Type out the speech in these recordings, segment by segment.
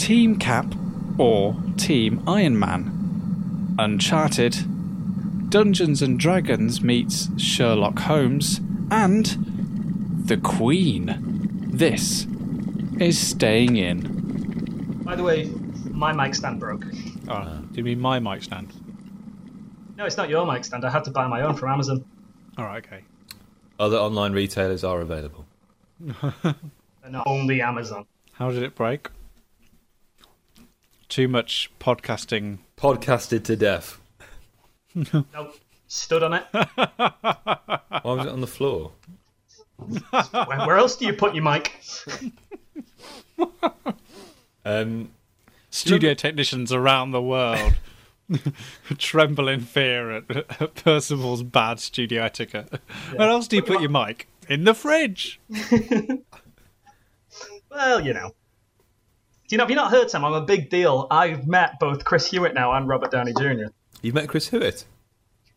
Team Cap or Team Iron Man? Uncharted, Dungeons and Dragons meets Sherlock Holmes, and The Queen. This is Staying In. By the way, my mic stand broke. Oh, do you mean my mic stand? No, it's not your mic stand. I had to buy my own from Amazon. All right, okay. Other online retailers are available. They're not only Amazon. How did it break? Too much podcasting. Podcasted to death. Nope. Stood on it. Why was it on the floor? Where, where else do you put your mic? Um, Studio technicians around the world tremble in fear at, at Percival's bad studio etiquette. Where else do you put your mic? In the fridge. Well, you know. Do you know? Have you not heard, Sam? I'm a big deal. I've met both Chris Hewitt now and Robert Downey Jr. you've met Chris Hewitt.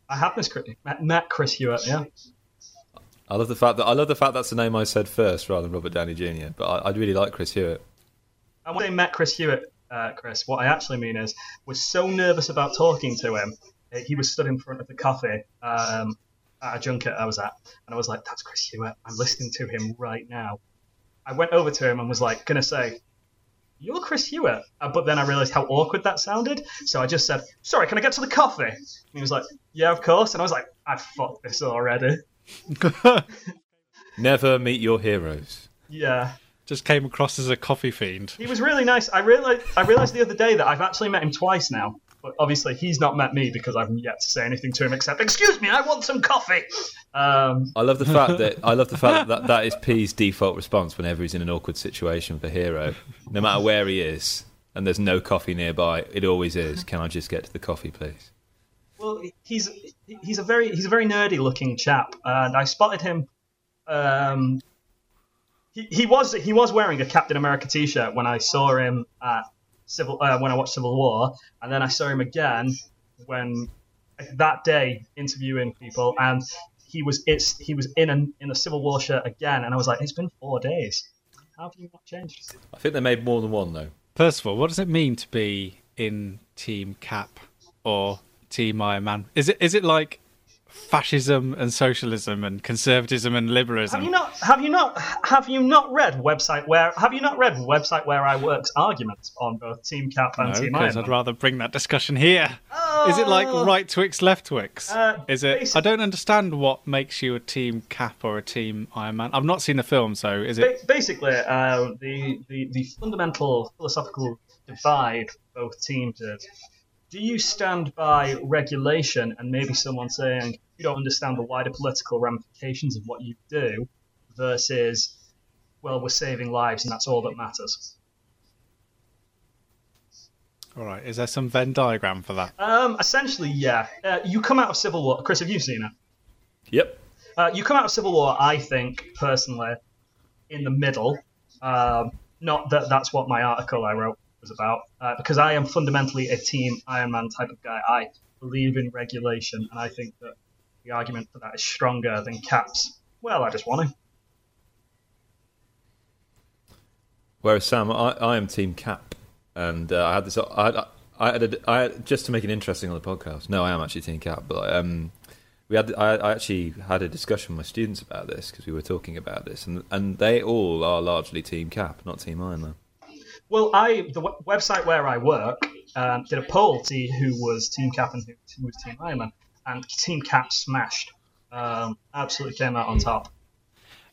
I have met Chris, met, met Chris Hewitt. Yeah. I love the fact that I love the fact that's the name I said first rather than Robert Downey Jr. But I, I really like Chris Hewitt. And when I met Chris Hewitt, uh, Chris, what I actually mean is, was so nervous about talking to him. uh, He was stood in front of the coffee um, at a junket I was at, and I was like, "That's Chris Hewitt. I'm listening to him right now." I went over to him and was like, "Gonna say." You're Chris Hewitt, uh, but then I realised how awkward that sounded, so I just said, "Sorry, can I get to the coffee?" And he was like, "Yeah, of course." And I was like, "I fucked this already." Never meet your heroes. Yeah, Just came across as a coffee fiend. He was really nice. I realized I realized the other day that I've actually met him twice now. But obviously he's not met me because I've yet to say anything to him except "Excuse me, I want some coffee." Um, I love the fact that I love the fact that, that is P's default response whenever he's in an awkward situation with a hero, no matter where he is, and there's no coffee nearby. It always is. Can I just get to the coffee, please? well, he's he's a very he's a very nerdy looking chap, and I spotted him. Um, he, he was he was wearing a Captain America T-shirt when I saw him at Civil uh, when I watched Civil War, and then I saw him again when that day interviewing people, and he was it's he was in a in a Civil War shirt again, and I was like, it's been four days. How have you not changed? I think they made more than one though. First of all, what does it mean to be in Team Cap or Team Iron Man? Is it is it like fascism and socialism and conservatism and liberalism? Have you not have you not have you not read website where have you not read website where I work's arguments on both Team Cap and No, Team Iron I'd rather bring that discussion here. Is it like Oh. right Twix, left Twix? Uh, is it? basi- I don't understand what makes you a Team Cap or a Team Iron Man. I've not seen the film, so is it? Basically, uh, the, the the fundamental philosophical divide both teams is: do you stand by regulation and maybe someone saying you don't understand the wider political ramifications of what you do, versus well, we're saving lives and that's all that matters. All right. Is there some Venn diagram for that? Um, essentially, yeah. Uh, you come out of Civil War. Chris, have you seen it? Yep. Uh, you come out of Civil War, I think, personally, in the middle. Um, not that that's what my article I wrote was about, uh, because I am fundamentally a Team Iron Man type of guy. I believe in regulation, and I think that the argument for that is stronger than Cap's. Well, I just want to. Whereas Sam, I, I am Team Cap, and uh, I had this. I had, I had, a, I had just to make it interesting on the podcast. No, I am actually Team Cap, but um, we had. I, I actually had a discussion with my students about this because we were talking about this, and and they all are largely Team Cap, not Team Iron Man. Well, I the w- website where I work um, did a poll to see who was Team Cap and who, who was Team Iron Man, and Team Cap smashed. Um, absolutely came out on top.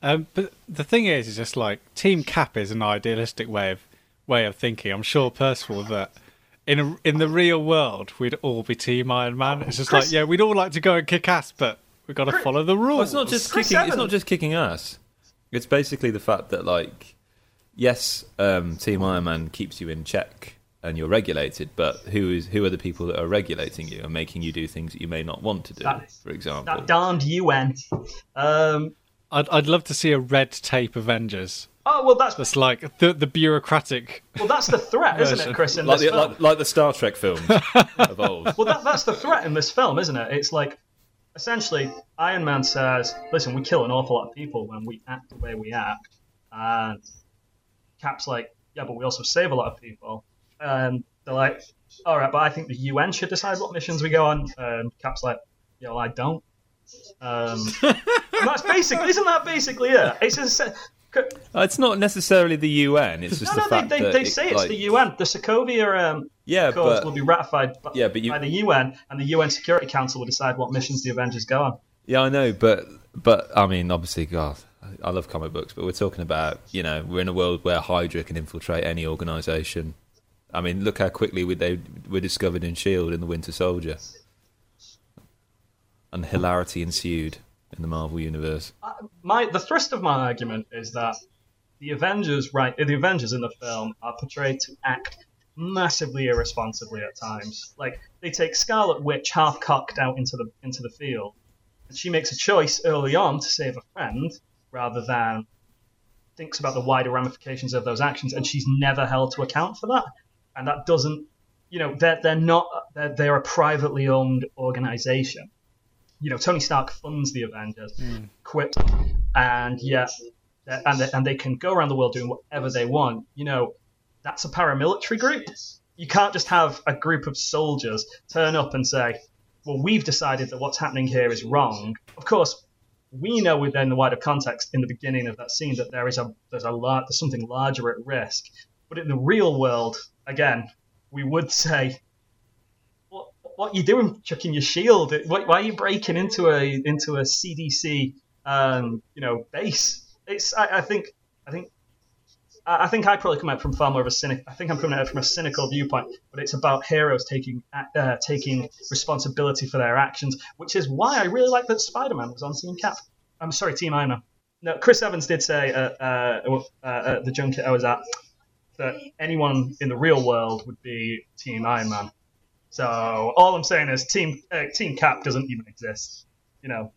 Um, but the thing is, is just like Team Cap is an idealistic way of way of thinking. I'm sure Percival that in a, in the real world we'd all be Team Iron Man. It's just Chris- like yeah, we'd all like to go and kick ass, but we've got to Chris- follow the rules. Well, it's not just Chris kicking. It's not just kicking ass. It's basically the fact that like, yes, um, Team Iron Man keeps you in check and you're regulated, but who is who are the people that are regulating you and making you do things that you may not want to do? That- for example, That darned UN. Um, I'd I'd love to see a red tape Avengers. oh well, that's That's like the the bureaucratic. well, that's the threat, isn't it, Chris? In like this the, film? like, like the Star Trek films of old. Well, that, that's the threat in this film, isn't it? It's like essentially Iron Man says, "Listen, we kill an awful lot of people when we act the way we act," and Cap's like, yeah, but we also save a lot of people. And they're like, all right, but I think the UN should decide what missions we go on. And Cap's like, yeah, well, I don't. Um, and that's basically, isn't that basically it? It's just, uh, it's not necessarily the UN. It's just no, the fact they, that they say it, it's like, the UN. The Sokovia um, yeah, Accords but will be ratified by, yeah, but you, by the UN, and the UN Security Council will decide what missions the Avengers go on. Yeah, I know, but but I mean, obviously, God, I love comic books, but we're talking about you know we're in a world where Hydra can infiltrate any organisation. I mean, look how quickly we, they were discovered in Shield in the Winter Soldier, and hilarity ensued in the Marvel universe. Uh, my the thrust of my argument is that the Avengers, right, the Avengers in the film are portrayed to act massively irresponsibly at times. Like they take Scarlet Witch half cocked out into the into the field, and she makes a choice early on to save a friend rather than thinks about the wider ramifications of those actions, and she's never held to account for that. And that doesn't, you know, they're they're not they're, they're a privately owned organization. You know, Tony Stark funds the Avengers, mm. quit, and yeah, and they, and they can go around the world doing whatever they want. You know, that's a paramilitary group. You can't just have a group of soldiers turn up and say, well, we've decided that what's happening here is wrong. Of course, we know within the wider context in the beginning of that scene that there is a there's a lar- there's something larger at risk. But in the real world, again, we would say, what what are you doing, chucking your shield? Why, why are you breaking into a into a CDC um, you know base? It's I, I think I think I think I probably come out from far more of a cynic. I think I'm coming out from a cynical viewpoint, but it's about heroes taking uh, taking responsibility for their actions, which is why I really like that Spider-Man was on Team Cap. I'm sorry, Team Iron Man. No, Chris Evans did say uh, uh, uh, the junket I was at that anyone in the real world would be Team Iron Man. So all I'm saying is Team uh, Team Cap doesn't even exist. You know,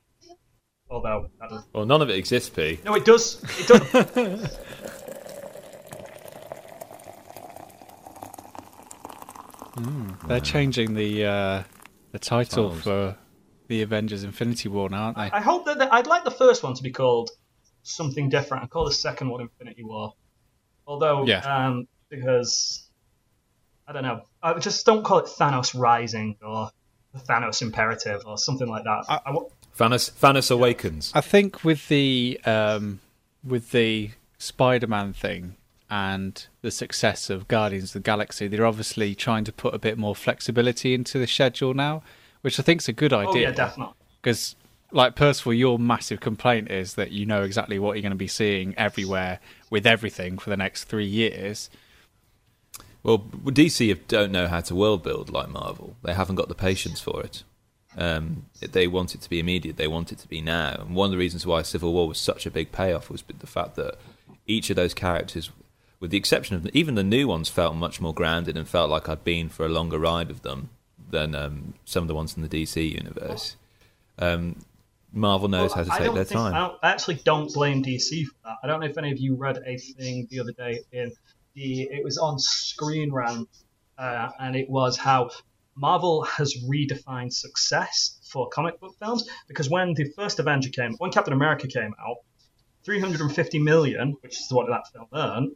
although well, none of it exists, P. No, it does. It does. Mm, they're changing the uh, the title Files. for the Avengers Infinity War now, aren't they? I hope that the, I'd like the first one to be called something different. I call the second one Infinity War. Although, yeah. um, because I don't know, I just don't call it Thanos Rising or the Thanos Imperative or something like that. I, I, Thanos Thanos Awakens. I think with the um, with the Spider-Man thing, and the success of Guardians of the Galaxy, they're obviously trying to put a bit more flexibility into the schedule now, which I think is a good idea. Oh yeah, definitely. Because, like Percival, your massive complaint is that you know exactly what you're going to be seeing everywhere with everything for the next three years. Well, DC don't know how to world build like Marvel. They haven't got the patience for it. Um, they want it to be immediate. They want it to be now. And one of the reasons why Civil War was such a big payoff was the fact that each of those characters with the exception of even the new ones, felt much more grounded and felt like I'd been for a longer ride with them than um, some of the ones in the DC universe. Um, Marvel knows well, how to take their think, time. I, I, actually don't blame DC for that. I don't know if any of you read a thing the other day in the it was on Screen Rant, uh, and it was how Marvel has redefined success for comic book films because when the first Avenger came, when Captain America came out, 350 million, which is what that film earned,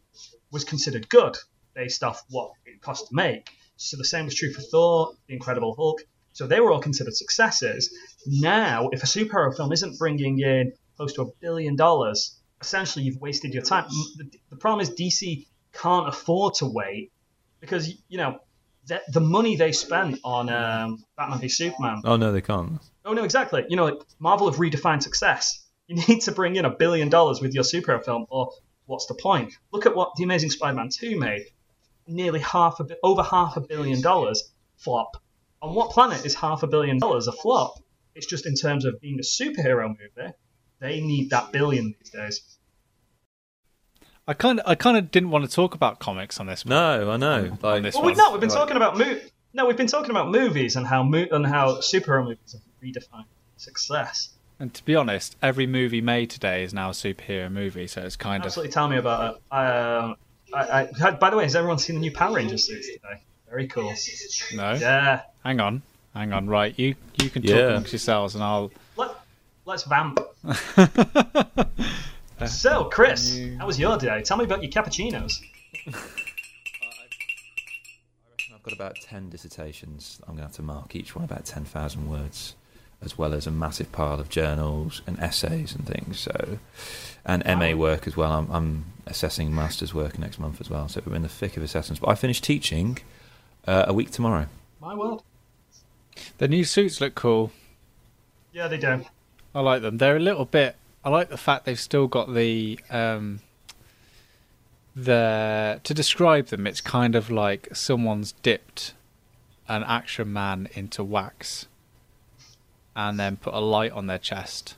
was considered good based off what it cost to make. So the same was true for Thor, The Incredible Hulk. So they were all considered successes. Now, if a superhero film isn't bringing in close to a billion dollars, essentially you've wasted your time. The, the problem is DC can't afford to wait because you know the, the money they spent on um, Batman v Superman. Oh no, they can't. Oh no, exactly. You know, like Marvel have redefined success. You need to bring in a billion dollars with your superhero film, or what's the point? Look at what The Amazing Spider-Man 2 made. Nearly half a bi- over half a billion dollars flop. On what planet is half a billion dollars a flop? It's just in terms of being a superhero movie. They need that billion these days. I kind of, I kind of didn't want to talk about comics on this. No, I know. Like, well, we, no, we've been like... talking about mo- no, we've been talking about movies and how mo- and how superhero movies have redefined success. And to be honest, every movie made today is now a superhero movie, so it's kind Absolutely of. Absolutely, tell me about it. Um, I, I, by the way, has everyone seen the new Power Rangers suits today? Very cool. No. Yeah. Hang on, hang on. Right, you you can talk yeah. amongst yourselves, and I'll. Let, let's vamp. so, Chris, how was your day? Tell me about your cappuccinos. I reckon I've got about 10 dissertations. I'm going to have to mark each one about 10,000 words, as well as a massive pile of journals and essays and things. So, and MA work as well. I'm, I'm assessing master's work next month as well. So we're in the thick of assessments. But I finish teaching uh, a week tomorrow. My world. The new suits look cool. Yeah, they do. I like them. They're a little bit. I like the fact they've still got the um, the to describe them. It's kind of like someone's dipped an action man into wax, and then put a light on their chest.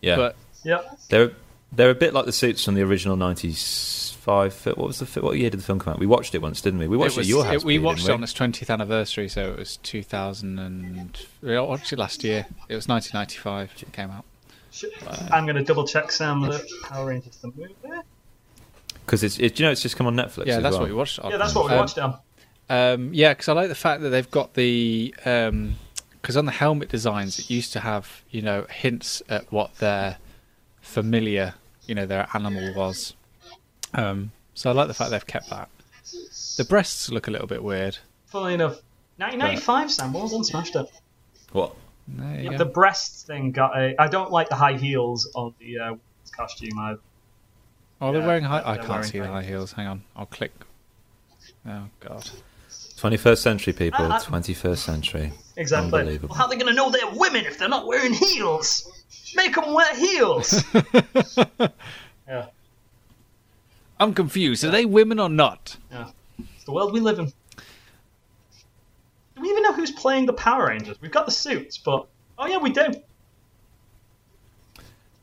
Yeah. But Yep. They're they're a bit like the suits from the original '95. fi- What was the fi- what year did the film come out? We watched it once, didn't we? We watched it, was- at your house. we Pete, watched it didn't on its 20th anniversary, so it was 2000 and we watched it last year. It was 1995. It came out. I'm going to double check Sam the Power Rangers the movie. Because it's it, you know it's just come on Netflix. Yeah, as that's well. what we watched. Yeah, that's what we Um, watched. Um, Um, yeah, because I like the fact that they've got the because on the helmet designs it used to have you know hints at what their familiar you know their animal was. Um, so I like the fact they've kept that. The breasts look a little bit weird. Funnily enough, 1995, Sam. Well done, smashed it. What? There you Yeah, go. the breast thing got a. I don't like the high heels on the uh, costume either. oh, they're yeah, wearing high. I can't see the high high heels. Hang on, I'll click. Oh God. 21st century people. Uh, uh, 21st century. Exactly. Unbelievable. Well, how are they going to know they're women if they're not wearing heels? Make them wear heels. yeah, I'm confused. Are they women or not? yeah. It's the world we live in. Do we even know who's playing the Power Rangers? We've got the suits, but oh yeah, we do.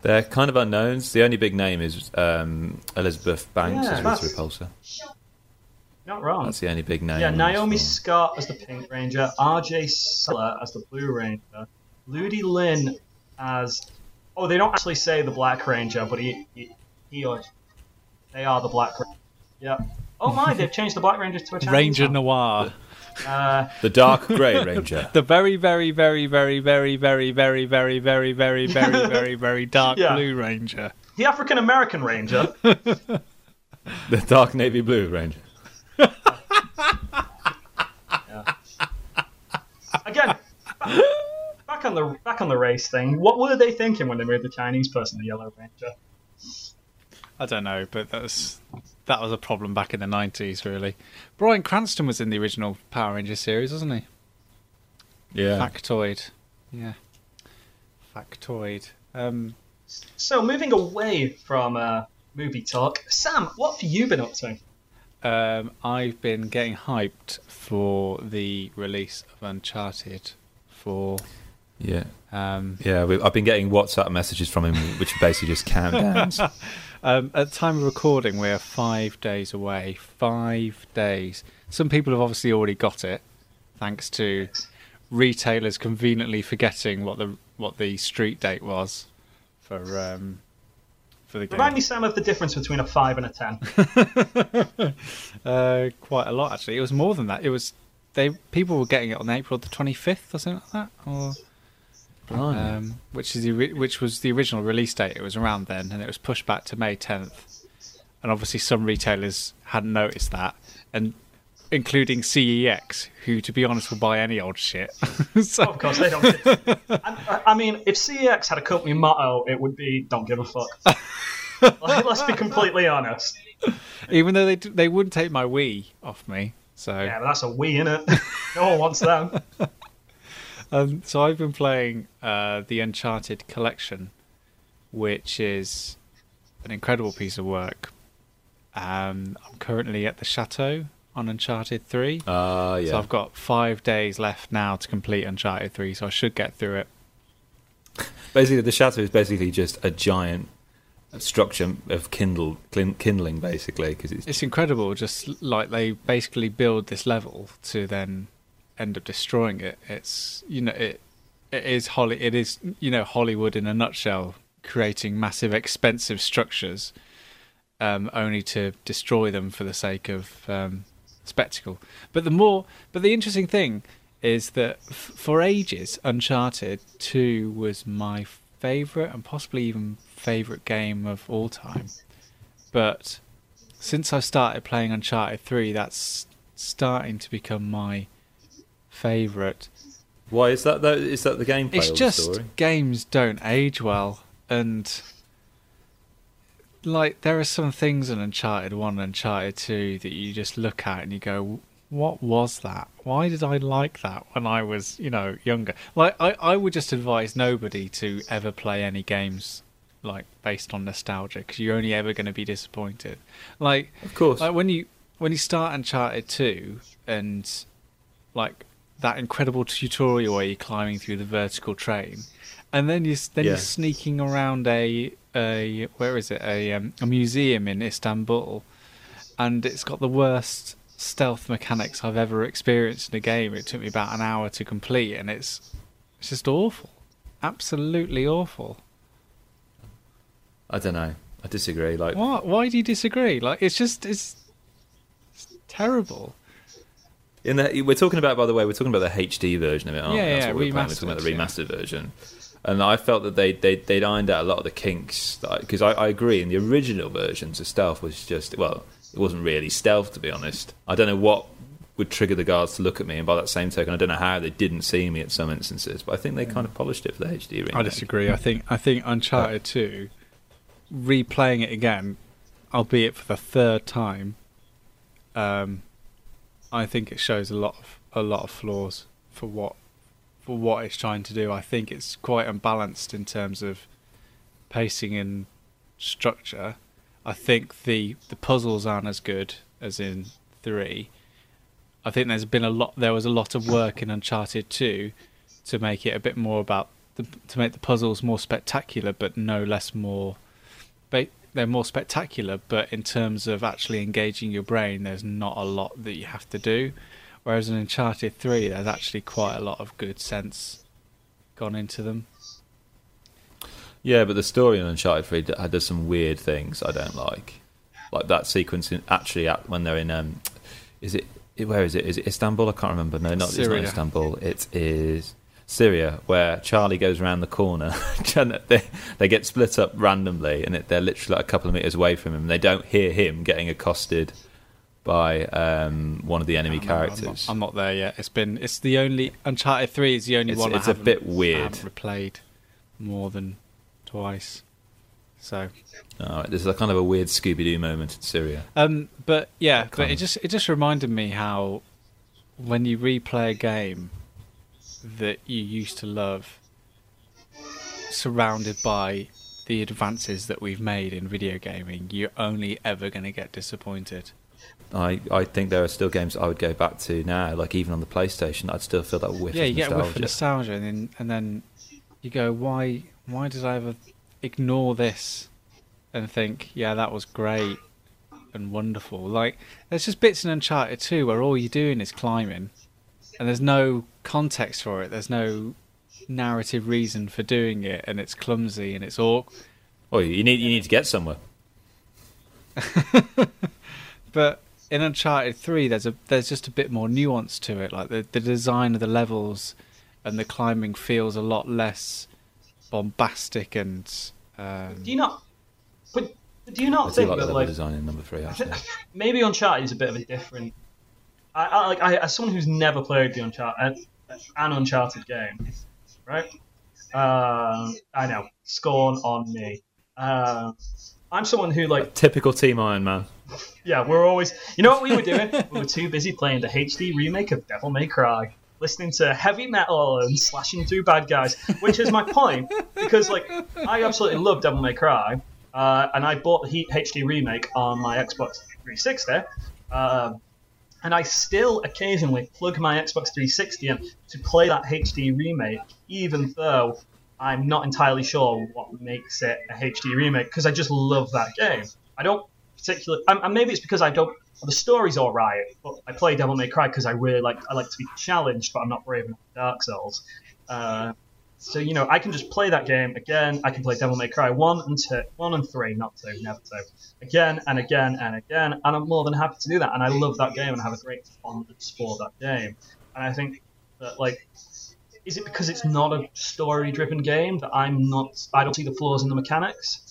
They're kind of unknowns. The only big name is um, Elizabeth Banks Yeah, as Rita that's- Repulsa. Not wrong. That's the only big name. Yeah, Naomi this. Scott as the Pink Ranger, R.J. Cyler as the Blue Ranger, Ludi Lin as. Oh, they don't actually say the Black Ranger, but he, he, he or they are the Black Ranger. Yeah. Oh my, they've changed the Black Rangers to a Chinese Ranger one. Noir. Uh, The Dark Grey Ranger. The very, very, very, very, very, very, very, very, very, very, very, very, very dark Yeah. blue ranger. the African American Ranger. the Dark Navy Blue Ranger. Again, back, back on the back on the race thing. What were they thinking when they made the Chinese person the Yellow Ranger? I don't know, but that's that was a problem back in the nineties, really. Bryan Cranston was in the original Power Ranger series, wasn't he? Yeah. Factoid. Yeah. Factoid. Um, So moving away from uh, movie talk, Sam, what have you been up to? Um, I've been getting hyped for the release of Uncharted for Yeah. um, Yeah, we, I've been getting WhatsApp messages from him, which basically just countdowns. Um, at the time of recording, we're five days away. Five days. Some people have obviously already got it, thanks to retailers conveniently forgetting what the what the street date was for um, for the game. Remind me, Sam, of the difference between a five and a ten. Uh, quite a lot actually. It was more than that. It was they people were getting it on April the twenty fifth or something like that, or um, which is the which was the original release date. It was around then, and it was pushed back to May tenth. And obviously, some retailers hadn't noticed that, and including CEX, who, to be honest, will buy any old shit. so, Oh, of course, they don't. I, I mean, if CEX had a company motto, it would be "Don't give a fuck." like, let's be completely honest. even though they they wouldn't take my Wii off me, so Yeah, but that's a we in it. No one wants them. Um, so I've been playing uh, the Uncharted collection, which is an incredible piece of work. Um, I'm currently at the chateau on Uncharted Three, Ah, yeah. so I've got five days left now to complete Uncharted Three, so I should get through it. Basically, the chateau is basically just a giant structure of kindle, kindling, basically, because it's It's incredible, just like they basically build this level to then end up destroying it. It's you know it it is Holly it is you know Hollywood in a nutshell, creating massive expensive structures, um, only to destroy them for the sake of um, spectacle. But the more but the interesting thing is that f- for ages Uncharted Two was my favorite and possibly even favorite game of all time, but since I started playing Uncharted 3, that's starting to become my favourite. Why is that? Though is that the gameplay? It's just story? games don't age well, and like there are some things in Uncharted One and Uncharted Two that you just look at and you go, "What was that? Why did I like that when I was, you know, younger?" Like I, I would just advise nobody to ever play any games like based on nostalgia because you're only ever going to be disappointed. Like Of course. like when you when you start Uncharted Two and like that incredible tutorial where you're climbing through the vertical train, and then you then Yeah. you're sneaking around a a where is it a um, a museum in Istanbul, and it's got the worst stealth mechanics I've ever experienced in a game. It took me about an hour to complete, and it's it's just awful, absolutely awful. I don't know. I disagree. Like What? Why do you disagree? Like it's just it's, it's terrible. in the we're talking about by the way we're talking about the HD version of it, aren't Yeah, we? That's yeah, what we're playing. We're talking about the remastered, remastered version. And I felt that they they they'd ironed out a lot of the kinks because I, I agree. In the original versions, of stealth was just well, it wasn't really stealth to be honest. I don't know what would trigger the guards to look at me, and by that same token, I don't know how they didn't see me at some instances. But I think they kind of polished it for the HD remake. I disagree. I think I think Uncharted Two, replaying it again, albeit for the third time, um, I think it shows a lot of a lot of flaws for what for what it's trying to do. I think it's quite unbalanced in terms of pacing and structure. I think the the puzzles aren't as good as in three. I think there's been a lot. There was a lot of work in Uncharted Two to make it a bit more about the, to make the puzzles more spectacular, but no less more. Ba- they're more spectacular, but in terms of actually engaging your brain, there's not a lot that you have to do. Whereas in Uncharted Three, there's actually quite a lot of good sense gone into them. Yeah, but the story in Uncharted 3 does some weird things I don't like. Like that sequence in, actually at, when they're in um is it where is it? Is it Istanbul? I can't remember. No, not it's not Istanbul. It is Syria, where Charlie goes around the corner. and they they get split up randomly, and it, they're literally like a couple of meters away from him. And they don't hear him getting accosted by um, one of the enemy I'm not- I'm not- characters. I'm not, there yet. It's been it's the only Uncharted Three is the only It's- one it's a bit weird. replayed more than twice. So All right, there's a kind of a weird Scooby Doo moment in Syria. Um, but yeah, but it just it just reminded me how when you replay a game that you used to love, surrounded by the advances that we've made in video gaming, you're only ever going to get disappointed. I, I think there are still games I would go back to now, like even on the PlayStation, I'd still feel that whiff yeah, of you get a nostalgia. whiff of nostalgia, and then and then you go, why why did I ever ignore this and think, yeah, that was great and wonderful. Like there's just bits in Uncharted 2 where all you're doing is climbing, and there's no context for it. There's no narrative reason for doing it, and it's clumsy and it's awkward. Oh, you need you need to get somewhere. But in Uncharted Three, there's a there's just a bit more nuance to it. Like the the design of the levels and the climbing feels a lot less bombastic and. Um, Do you not? But, but do you not do think like the that level like design in number three. Actually, maybe Uncharted is a bit of a different. I, I like I, as someone who's never played the Uncharted an Uncharted game, right? Um, I know scorn on me. Um, I'm someone who like typical Team Iron Man. Yeah we're always you know what we were doing we were too busy playing the HD remake of Devil May Cry. Listening to heavy metal and slashing through bad guys, which is my point, because like I absolutely love Devil May Cry, uh, and I bought the He- HD remake on my Xbox 360, um, and I still occasionally plug my Xbox 360 in to play that HD remake, even though I'm not entirely sure what makes it a HD remake, because I just love that game. I don't particularly, and and maybe it's because I don't. The story's all right, but I play Devil May Cry because I really like. I like to be challenged, but I'm not brave enough for Dark Souls. Uh, so you know, I can just play that game again. I can play Devil May Cry one and two, one and three, not two, never two, again and again and again, and I'm more than happy to do that. And I love that game and have a great fondness for that game. And I think that like, is it because it's not a story-driven game that I'm not? I don't see the flaws in the mechanics.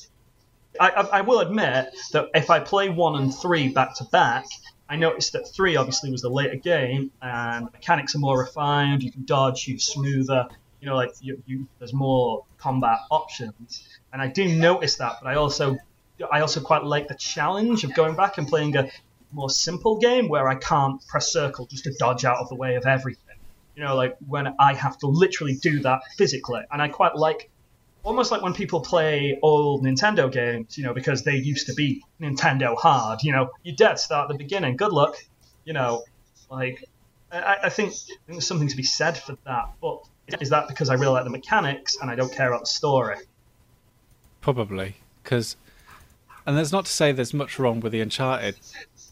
I, I, I will admit that if I play one and three back to back, I noticed that three obviously was the later game, and mechanics are more refined. You can dodge, you're smoother. You know, like you, you, there's more combat options, and I do notice that. But I also, I also quite like the challenge of going back and playing a more simple game where I can't press circle just to dodge out of the way of everything. You know, like when I have to literally do that physically, and I quite like almost like when people play old Nintendo games, you know, because they used to be Nintendo hard. You know, you're dead start at the beginning. Good luck. You know, like I, I think there's something to be said for that. But is that because I really like the mechanics and I don't care about the story? Probably because, and that's not to say there's much wrong with the Uncharted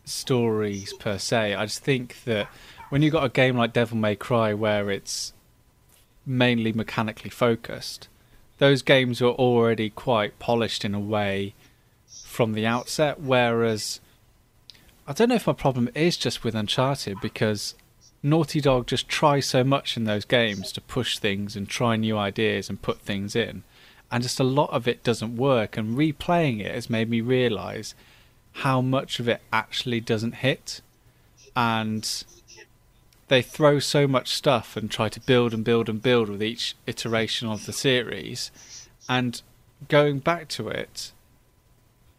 stories per se. I just think that when you've got a game like Devil May Cry where it's mainly mechanically focused those games were already quite polished in a way from the outset. Whereas I don't know if my problem is just with Uncharted because Naughty Dog just tries so much in those games to push things and try new ideas and put things in. And just a lot of it doesn't work. And replaying it has made me realise how much of it actually doesn't hit. And they throw so much stuff and try to build and build and build with each iteration of the series, and going back to it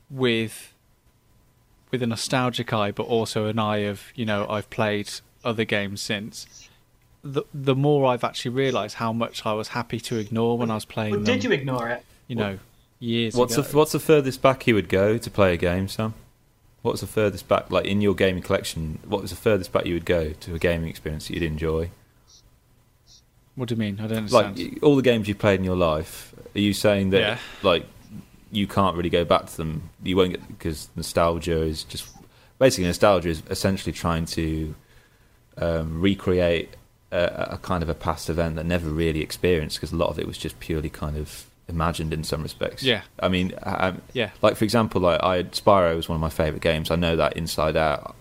with with a nostalgic eye, but also an eye of you know I've played other games since. The the more I've actually realised how much I was happy to ignore when I was playing. But them, did you ignore it? You know, years What's ago. the what's the furthest back you would go to play a game, Sam? What's the furthest back, like in your gaming collection? What was the furthest back you would go to a gaming experience that you'd enjoy? what do you mean? I don't understand. Like all the games you've played in your life, are you saying that Yeah. like you can't really go back to them? You won't get because nostalgia is just basically nostalgia is essentially trying to um, recreate a, a kind of a past event that never really experienced because a lot of it was just purely kind of imagined in some respects. Yeah. I mean, I, yeah, like for example, like I Spyro was one of my favorite games. I know that inside out.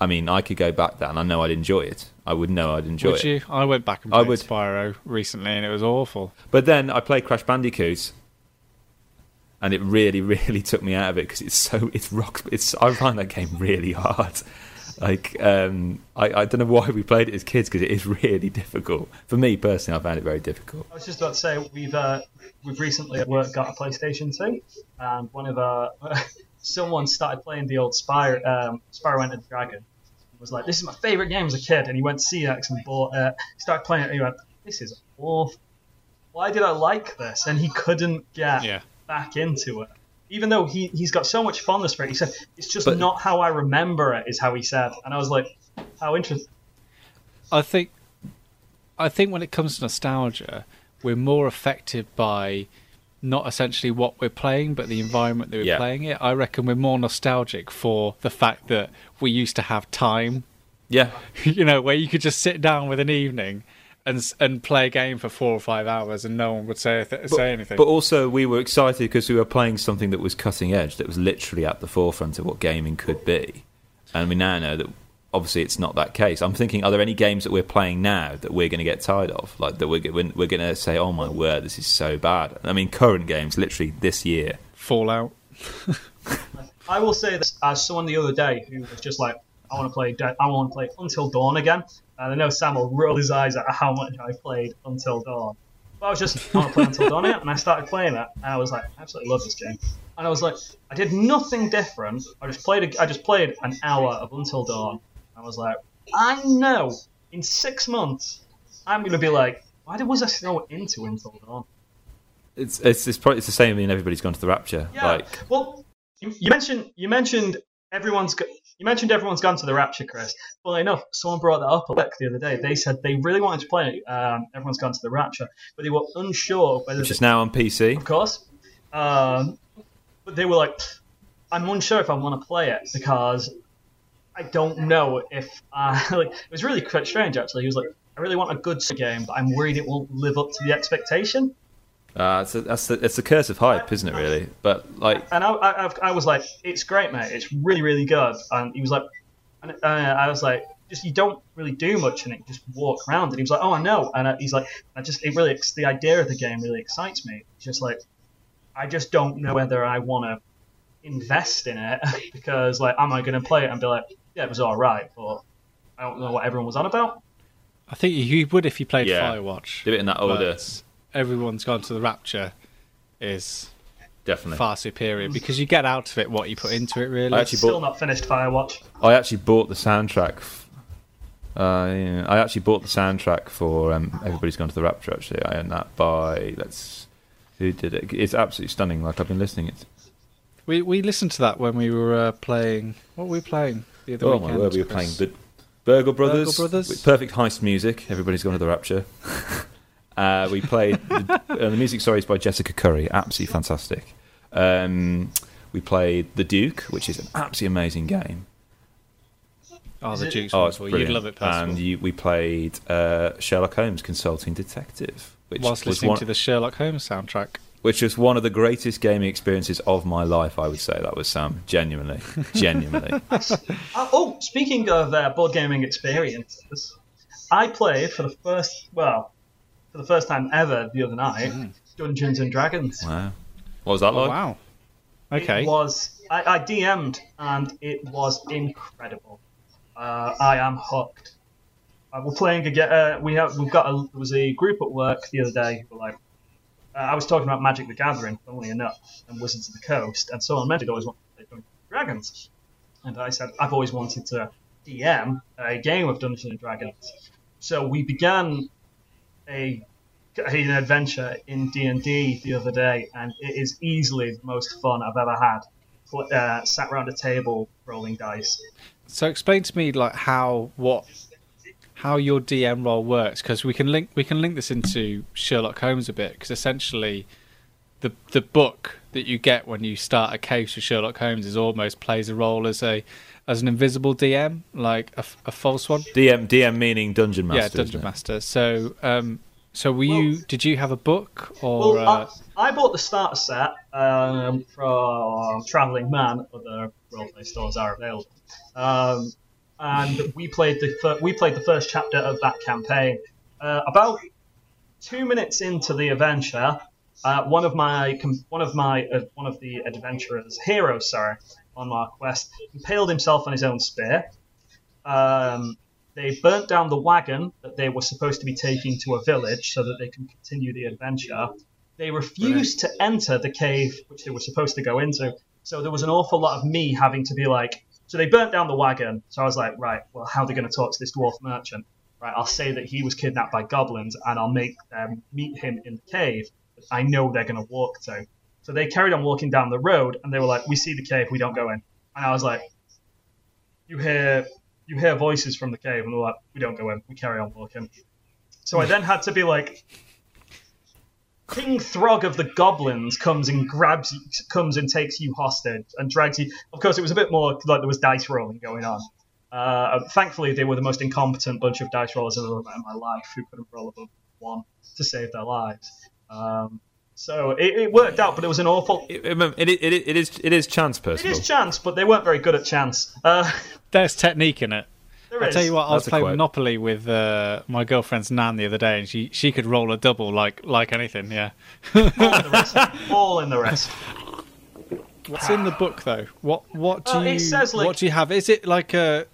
I mean, I could go back there and I know I'd enjoy it. I would know I'd enjoy would it. you? I went back and I played would. Spyro recently, and it was awful. But then I played Crash Bandicoot, and it really, really took me out of it because it's so it's rock. It's I find that game really hard. Like um, I, I don't know why we played it as kids because it is really difficult. For me personally, I found it very difficult. I was just about to say we've uh, we've recently at work got a PlayStation 2, and one of our someone started playing the old Spyro um, Spyro Enter the Dragon. Was like, this is my favorite game as a kid, and he went to CX and bought it. started playing it, and he went, this is awful. Why did I like this? And he couldn't get Yeah. back into it. Even though he, he's got so much fondness for it, he said, it's just But- not how I remember it, is how he said. And I was like, how interesting. I think I think when it comes to nostalgia, we're more affected by not essentially what we're playing, but the environment that we're Yeah. playing it. I reckon we're more nostalgic for the fact that we used to have time, Yeah, you know, where you could just sit down with an evening and and play a game for four or five hours, and no one would say th- say anything. But also, we were excited because we were playing something that was cutting edge, that was literally at the forefront of what gaming could be. And we now know that obviously it's not that case. I'm thinking, are there any games that we're playing now that we're going to get tired of? Like that we're, we're, we're going to say, oh my word, this is so bad. I mean, current games, literally this year. Fallout. I will say this as someone the other day who was just like, I want to play, De- I want to play Until Dawn again. And I know Sam will roll his eyes at how much I played Until Dawn. But I was just, I want to play Until Dawn again, and I started playing it, and I was like, I absolutely love this game. And I was like, I did nothing different. I just played, a, I just played an hour of Until Dawn. I was like, I know in six months I'm gonna be like, why did- was I so into Until Dawn? It's it's it's, probably, it's the same in everybody's gone to the Rapture. Yeah. Like, Well, you, you mentioned you mentioned everyone's go- you mentioned everyone's gone to the Rapture, Chris. Well, enough. Someone brought that up at work the other day. They said they really wanted to play. Um, everyone's gone to the Rapture, but they were unsure whether. which is now on PC. of course. Um, but they were like, I'm unsure if I want to play it because I don't know if I like. It was really quite strange actually. He was like, I really want a good game, but I'm worried it won't live up to the expectation. Uh, it's a, that's the, it's the curse of hype, isn't it? Really, but like, And I, I, I- I was like, it's great, mate. It's really, really good. And he was like, and uh, I was like, just you don't really do much in it. You just walk around. And he was like, oh, I know. And uh, he's like, I just it really the idea of the game really excites me. It's just like, I just don't know whether I want to invest in it because like, am I going to play it and be like, yeah, it was all right, but I don't know what everyone was on about. I think you would if you played Yeah. Firewatch. Do it in that order. but everyone's gone to the Rapture is Definitely. far superior because you get out of it what you put into it. Really, I actually Still not finished Firewatch. I actually bought the soundtrack. Uh, yeah, I actually bought the soundtrack for um, Everybody's Gone to the Rapture. Actually, I own that by let's. Who did it? It's absolutely stunning. Like I've been listening. it. we we listened to that when we were uh, playing. What were we playing the other oh weekend? my word, we were Chris? playing the Burgle Brothers. Brothers? with perfect heist music. Everybody's Gone to the Rapture. uh, we played the, uh, the music. Sorry, is by Jessica Curry. Absolutely fantastic. Um, we played The Duke, which is an absolutely amazing game. Oh, Is the it- Duke's Oh, it's wonderful. brilliant. You'd love it, Percival. And you, we played uh, Sherlock Holmes, Consulting Detective, which Whilst was listening one, to the Sherlock Holmes soundtrack. which was one of the greatest gaming experiences of my life. I would say that was Sam. Genuinely, genuinely. Uh, oh, speaking of uh, board gaming experiences, I played for the first, well, for the first time ever the other night, Dungeons and Dragons. wow. What was that Oh, like? wow. Okay. It was I, I DM'd and it was incredible. Uh, I am hooked. Uh, we're playing again. Uh, we have we've got a there was a group at work the other day. Who were like, uh, I was talking about Magic the Gathering, funnily enough, and Wizards of the Coast, and someone mentioned always wanted to play Dungeons and Dragons, and I said I've always wanted to DM a game of Dungeons and Dragons. So we began a an adventure in D and D the other day, and it is easily the most fun I've ever had. Uh, sat around a table rolling dice. So explain to me like how what how your DM role works because we can link we can link this into Sherlock Holmes a bit because essentially the the book that you get when you start a case with Sherlock Holmes is almost plays a role as a as an invisible DM like a false one. DM DM meaning Dungeon Master. yeah, dungeon master. So um so were Well- you did you have a book or Well, uh, I, I bought the starter set um, from Travelling Man. Other roleplay stores are available, um, and we played the fir- we played the first chapter of that campaign. Uh, about two minutes into the adventure, uh, one of my one of my uh, one of the adventurers heroes, sorry, on our quest, impaled himself on his own spear. Um, they burnt down the wagon that they were supposed to be taking to a village so that they can continue the adventure. They refused to enter the cave which they were supposed to go into. So there was an awful lot of me having to be like, so they burnt down the wagon. So I was like, right, well, how are they going to talk to this dwarf merchant? Right, I'll say that he was kidnapped by goblins and I'll make them meet him in the cave I know they're going to walk to. So they carried on walking down the road and they were like, we see the cave, we don't go in. And I was like, you hear you hear voices from the cave and they're like, we don't go in, we carry on walking. So I then had to be like, King Throg of the Goblins comes and grabs you, comes and takes you hostage and drags you. Of course, it was a bit more like there was dice rolling going on. Uh, thankfully, they were the most incompetent bunch of dice rollers I've ever met in my life who couldn't roll above one to save their lives. Um, so it, it worked out, but it was an awful. It, it, it, it is it is chance It personal. is chance, but they weren't very good at chance. Uh, there's technique in it. there I'll is. tell you what, I was That's a playing quote. Monopoly with uh, my girlfriend's nan the other day, and she, she could roll a double like like anything. Yeah. All in the rest. All in the rest. What's in the book though? What what do Uh, it you says, like- what do you have? Is it like a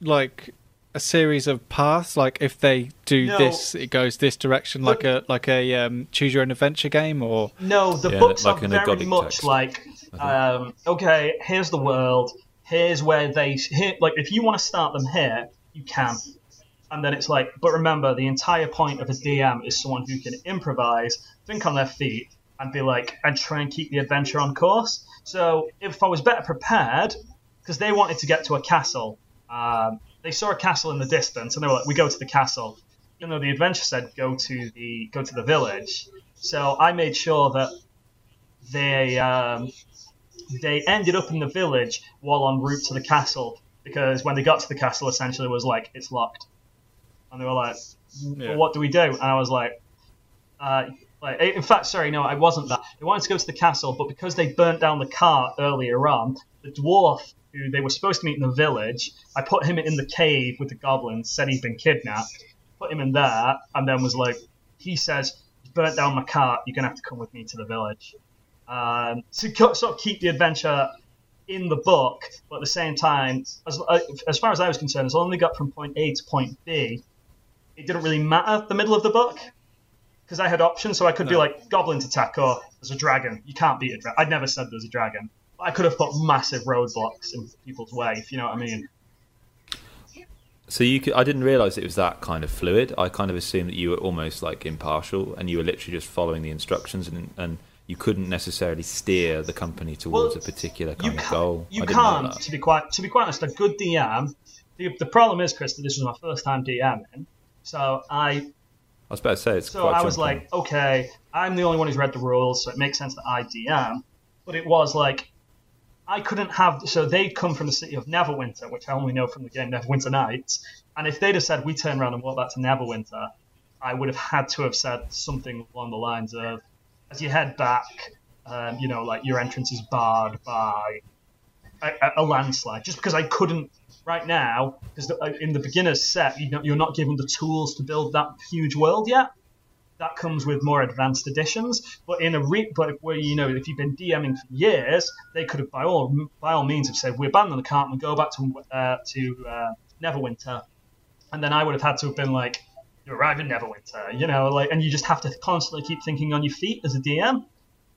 like a series of paths? Like if they do No. this, it goes this direction, like a like a um, choose your own adventure game, or No, the Yeah, books like are an very agodic much text. like, um, okay, here's the world. Here's where they here, like. If you want to start them here, you can. And then it's like, but remember, the entire point of a DM is someone who can improvise, think on their feet, and be like, and try and keep the adventure on course. So if I was better prepared, because they wanted to get to a castle, um, they saw a castle in the distance, and they were like, we go to the castle. Even though the adventure said go to the go to the village, so I made sure that they um, they ended up in the village while en route to the castle because when they got to the castle, essentially it was like it's locked, and they were like, Yeah. "What do we do?" And I was like, uh, "Like, in fact, sorry, no, I wasn't that. They wanted to go to the castle, but because they burnt down the cart earlier on, the dwarf who they were supposed to meet in the village, I put him in the cave with the goblins, said he'd been kidnapped, put him in there, and then was like, he says, burnt down my cart, you're gonna have to come with me to the village. Um, to sort of keep the adventure in the book, but at the same time, as, uh, as far as I was concerned, as long as they got from point A to point B, it didn't really matter the middle of the book because I had options, so I could be like goblins attack or there's a dragon. You can't beat a dragon. I'd never said there's a dragon. I could have put massive roadblocks in people's way, if you know what I mean. So you could, I didn't realize it was that kind of fluid. I kind of assumed that you were almost like impartial and you were literally just following the instructions and and you couldn't necessarily steer the company towards Well, a particular kind of goal. You can't. To be quite to be quite honest, a good DM. The, the problem is, Kris, that this was my first time DMing, so I I was about to say it's so I was like, okay, I'm the only one who's read the rules, so it makes sense that I DM. But it was like I couldn't have. So they'd come from the city of Neverwinter, which I only know from the game Neverwinter Nights. And if they'd have said we turn around and walk back to Neverwinter, I would have had to have said something along the lines of, as you head back, um, you know, like your entrance is barred by a, a- landslide. Just because I couldn't right now, because in the beginner's set, you know, you're not given the tools to build that huge world yet that comes with more advanced editions. But in a re- but where you know if you've been DMing for years, they could have by all by all means have said we abandon the cart and go back to uh, to uh, Neverwinter, and then I would have had to have been like you arrive in Neverwinter, you know, like and you just have to constantly keep thinking on your feet as a DM.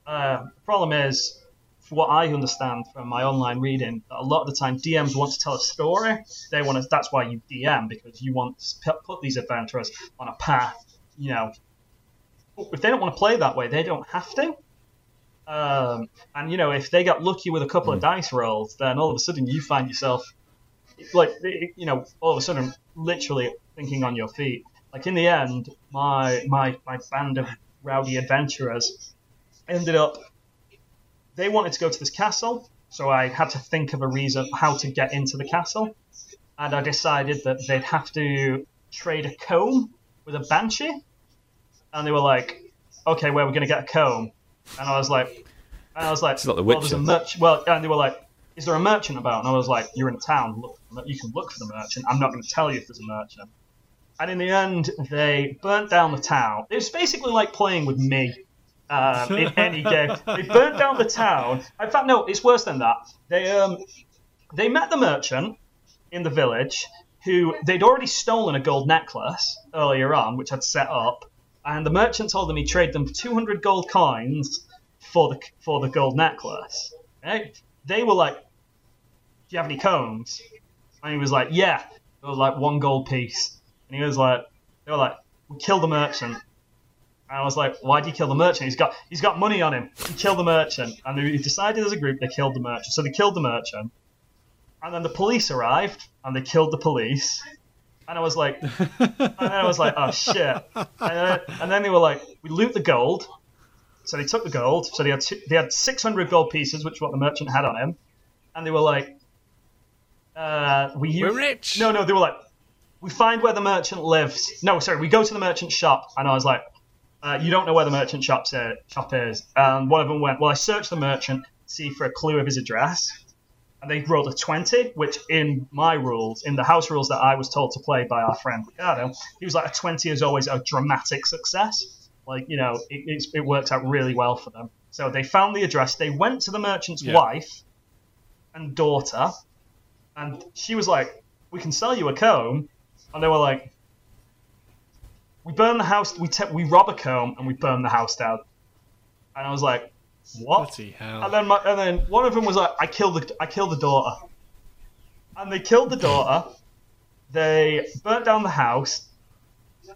Uh, the problem is. For what I understand from my online reading, that a lot of the time DMs want to tell a story. They want to. That's why you DM because you want to put- put these adventurers on a path. You know, if they don't want to play that way, they don't have to. Um, and you know, if they get lucky with a couple of dice rolls, then all of a sudden you find yourself, like, you know, all of a sudden, literally thinking on your feet. Like in the end, my my my band of rowdy adventurers ended up. They wanted to go to this castle, so I had to think of a reason how to get into the castle, and I decided that they'd have to trade a comb with a banshee and they were like, "Okay, where are we going to get a comb?" And I was like, and I was like, It's like The "Well, there's a Witcher. merch." Well, and they were like, "Is there a merchant about?" And I was like, "You're in a town. Look, you can look for the merchant. I'm not going to tell you if there's a merchant." And in the end, they burnt down the town. It was basically like playing with me um, in any game. They burnt down the town. In fact, no, it's worse than that. They um, they met the merchant in the village who they'd already stolen a gold necklace earlier on, which I'd set up, and the merchant told them he'd trade them 200 gold coins for the for the gold necklace. Right? They were like, "Do you have any combs?" And he was like, "Yeah." It was like one gold piece, and he was like, "They were like, we killed the merchant." And I was like, "Why do you kill the merchant? He's got he's got money on him. He killed the merchant." And they decided as a group they killed the merchant. So they killed the merchant, and then the police arrived and they killed the police. And I was like, and then I was like, oh shit. And then, and then they were like, we loot the gold. So they took the gold. So they had two, they had 600 gold pieces, which is what the merchant had on him. And they were like, uh, we use, We're rich. No, no, they were like, we find where the merchant lives. No, sorry, we go to the merchant shop. And I was like, uh, you don't know where the merchant shop's, uh, shop is. And one of them went, well, I searched the merchant, see for a clue of his address and they rolled a 20, which in my rules, in the house rules that I was told to play by our friend Ricardo, he was like a 20 is always a dramatic success. Like, you know, it, it's, it worked out really well for them. So they found the address, they went to the merchant's Yeah. wife and daughter, and she was like, We can sell you a comb. And they were like, We burn the house, we, te- we rob a comb, and we burn the house down. And I was like, What? And then, my, and then one of them was like, "I killed the, I killed the daughter," and they killed the daughter. They burnt down the house,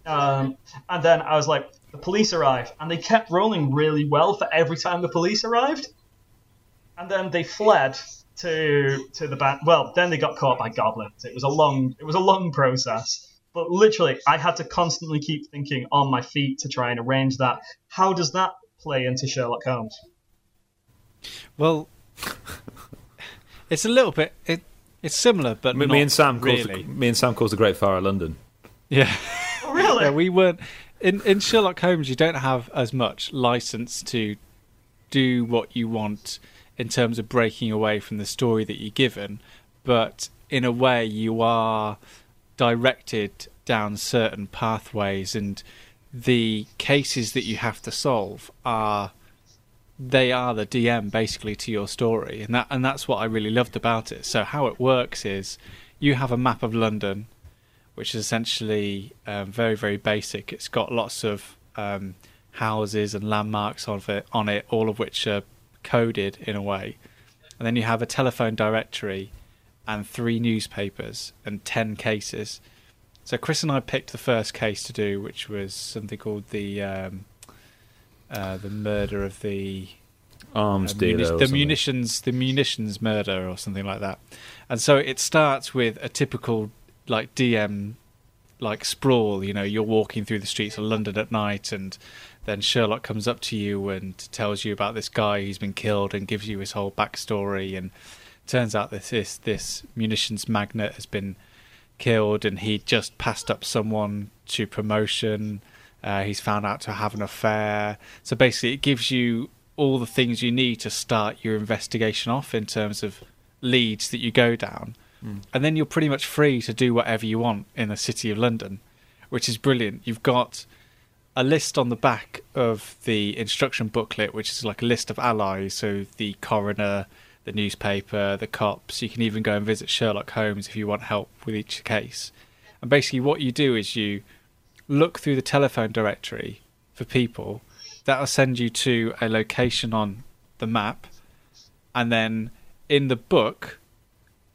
um, and then I was like, the police arrived, and they kept rolling really well for every time the police arrived, and then they fled to to the band. Well, then they got caught by goblins. It was a long, it was a long process. But literally, I had to constantly keep thinking on my feet to try and arrange that. How does that play into Sherlock Holmes? Well, it's a little bit. It, it's similar, but Me, not me and Sam caused really. the, me and Sam caused the Great Fire of London. Yeah. Oh, really? yeah, we weren't in in Sherlock Holmes. You don't have as much license to do what you want in terms of breaking away from the story that you're given, but in a way, you are directed down certain pathways, and the cases that you have to solve are they are the DM basically to your story, and that and that's what I really loved about it. So how it works is you have a map of London, which is essentially um, very very basic. It's got lots of um, houses and landmarks of it on it, all of which are coded in a way, and then you have a telephone directory and three newspapers and ten cases. So Kris and I picked the first case to do, which was something called the um, uh, the murder of the Arms uh, dealer. muni- the munitions the munitions murder or something like that. And so it starts with a typical like DM like sprawl. You know, you're walking through the streets of London at night, and then Sherlock comes up to you and tells you about this guy who's been killed and gives you his whole backstory. And turns out that this this munitions magnate has been killed, and he just passed up someone to promotion. Uh, he's found out to have an affair. So basically, it gives you all the things you need to start your investigation off in terms of leads that you go down. And then you're pretty much free to do whatever you want in the city of London, which is brilliant. You've got a list on the back of the instruction booklet, which is like a list of allies. So the coroner, the newspaper, the cops. You can even go and visit Sherlock Holmes if you want help with each case. And basically, what you do is you look through the telephone directory for people. That'll send you to a location on the map. And then in the book,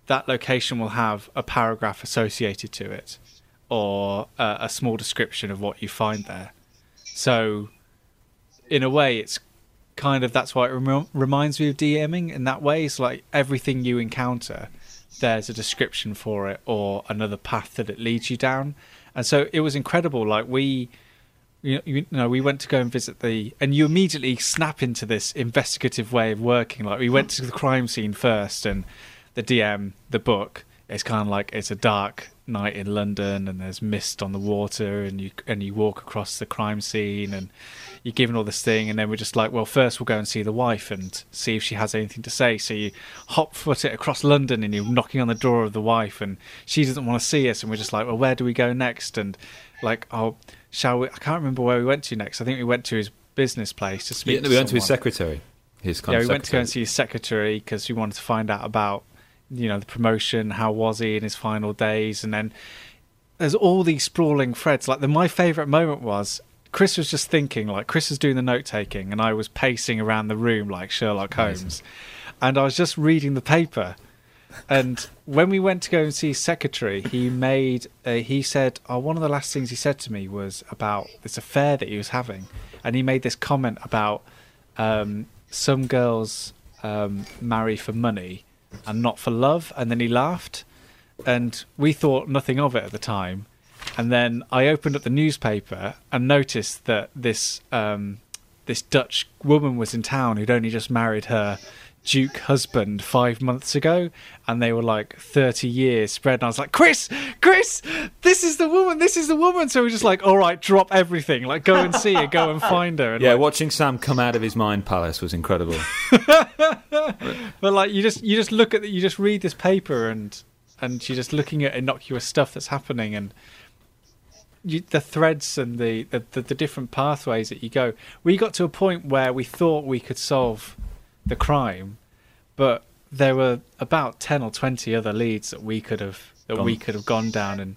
that location will have a paragraph associated to it or uh, a small description of what you find there. So, in a way, it's kind of that's why it rem- reminds me of DMing in that way. It's like everything you encounter, there's a description for it or another path that it leads you down. And so it was incredible. Like we, you you know, we went to go and visit the, and you immediately snap into this investigative way of working. Like we went to the crime scene first, and the DM, the book, it's kind of like it's a dark night in London, and there's mist on the water, and you and you walk across the crime scene, and you're given all this thing, and then we're just like, well, first we'll go and see the wife and see if she has anything to say. So you hop foot it across London, and you're knocking on the door of the wife, and she doesn't want to see us, and we're just like, well, where do we go next? And like, oh, shall we? I can't remember where we went to next. I think we went to his business place to speak. Yeah, to we went to his secretary. His kind Yeah, we went to go and see his secretary because we wanted to find out about, you know, the promotion. How was he in his final days? And then there's all these sprawling threads. Like the my favourite moment was Kris was just thinking, like Kris was doing the note taking, and I was pacing around the room like Sherlock Holmes, and I was just reading the paper. And when we went to go and see his secretary, he made uh, he said, "Oh, one of the last things he said to me was about this affair that he was having," and he made this comment about um, some girls um, marry for money and not for love, and then he laughed, and we thought nothing of it at the time. And then I opened up the newspaper and noticed that this um, this Dutch woman was in town who'd only just married her Duke husband five months ago, and they were like thirty years spread. And I was like, Kris, Kris, this is the woman, this is the woman. So we are just like, all right, drop everything, like go and see her, go and find her. And Yeah, like, watching Sam come out of his mind palace was incredible. But like you just you just look at the, you just read this paper and and you're just looking at innocuous stuff that's happening and you, the threads and the, the, the the different pathways that you go. We got to a point where we thought we could solve the crime, but there were about ten or twenty other leads that we could have that we Gone. could have gone down and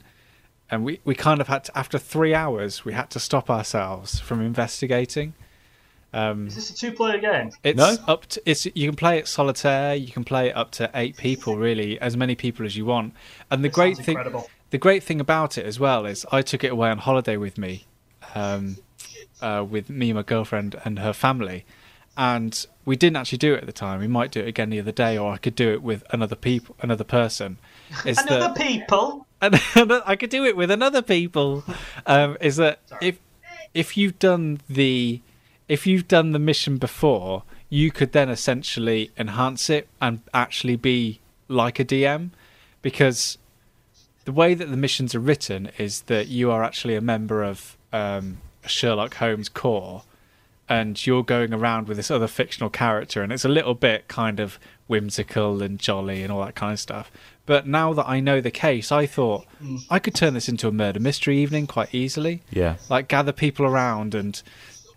and we, we kind of had to after three hours we had to stop ourselves from investigating. Um, Is this a two-player game? it's No? up to it's you can play it solitaire, you can play it up to eight people really, as many people as you want. And the This great thing incredible. The great thing about it as well is I took it away on holiday with me, um, uh, with me and my girlfriend and her family, and we didn't actually do it at the time. We might do it again the other day, or I could do it with another people, another person. Is Another that people. and I could do it with another people. Um, is that if if you've done the if you've done the mission before, you could then essentially enhance it and actually be like a DM, because the way that the missions are written is that you are actually a member of um, Sherlock Holmes corps, and you're going around with this other fictional character, and it's a little bit kind of whimsical and jolly and all that kind of stuff. But now that I know the case, I thought I could turn this into a murder mystery evening quite easily. Yeah. Like gather people around and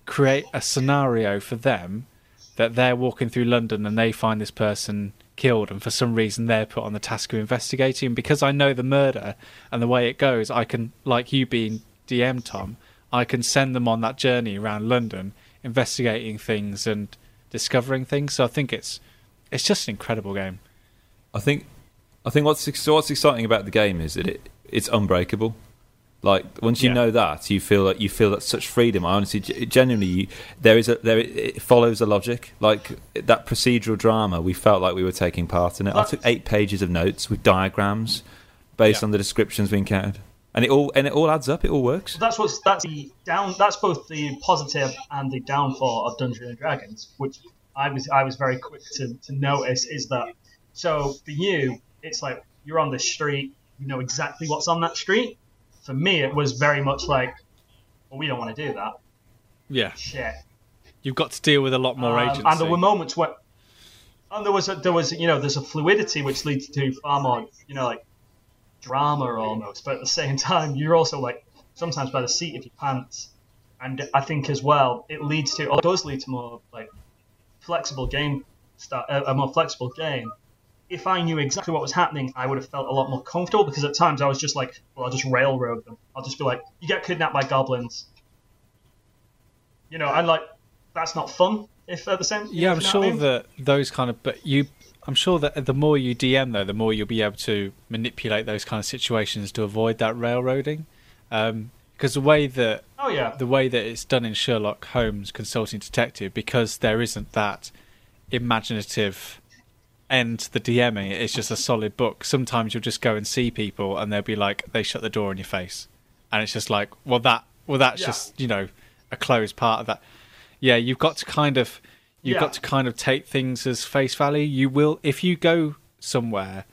create a scenario for them that they're walking through London and they find this person killed, and for some reason they're put on the task of investigating. Because I know the murder and the way it goes, I can, like you being DM Tom, I can send them on that journey around London, investigating things and discovering things. So I think it's it's just an incredible game. I think I think what's so what's exciting about the game is that it it's unbreakable. Like once you Yeah. know that, you feel like you feel that such freedom. I honestly, genuinely, you, there is a there. It follows a logic. Like that procedural drama, we felt like we were taking part in it. I took eight pages of notes with diagrams based Yeah. on the descriptions we encountered, and it all and it all adds up. It all works. That's what's that's the down. That's both the positive and the downfall of Dungeons and Dragons, which I was I was very quick to, to notice is that. So for you, it's like you're on the street, you know exactly what's on that street. For me, it was very much like, well, we don't want to do that. Yeah, Shit. you've got to deal with a lot more Um, agency. and there were moments where, and there was a, there was you know there's a fluidity which leads to far more you know like drama almost, but at the same time you're also like sometimes by the seat of your pants, and I think as well it leads to or does lead to more like flexible game start a, a more flexible game. If I knew exactly what was happening, I would have felt a lot more comfortable because at times I was just like, well, I'll just railroad them. I'll just be like, you get kidnapped by goblins. You know, and like that's not fun. If at the same, Yeah, I'm if you know sure I mean? that those kind of, but you, I'm sure that the more you DM though, the more you'll be able to manipulate those kind of situations to avoid that railroading. Um, because the way that Oh yeah, the way that it's done in Sherlock Holmes Consulting Detective, because there isn't that imaginative end the DMing, it's just a solid book. Sometimes you'll just go and see people, and they'll be like, they shut the door in your face, and it's just like, well, that, well, that's Yeah. just you know a closed part of that. Yeah, you've got to kind of, you've Yeah. got to kind of take things as face value. You will if you go somewhere,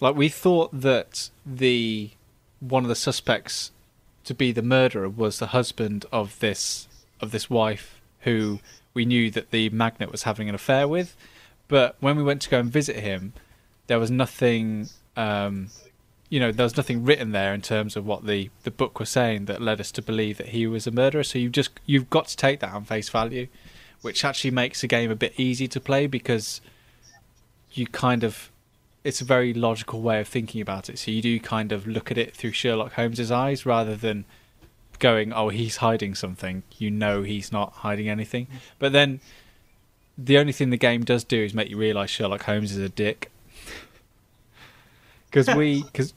like we thought that the one of the suspects to be the murderer was the husband of this of this wife who we knew that the magnate was having an affair with but when we went to go and visit him there was nothing um you know there was nothing written there in terms of what the the book was saying that led us to believe that he was a murderer so you've just you've got to take that on face value which actually makes the game a bit easy to play because you kind of it's a very logical way of thinking about it. So you do kind of look at it through Sherlock Holmes's eyes rather than going, "Oh, he's hiding something." You know he's not hiding anything. But then the only thing the game does do is make you realize Sherlock Holmes is a dick. Because we because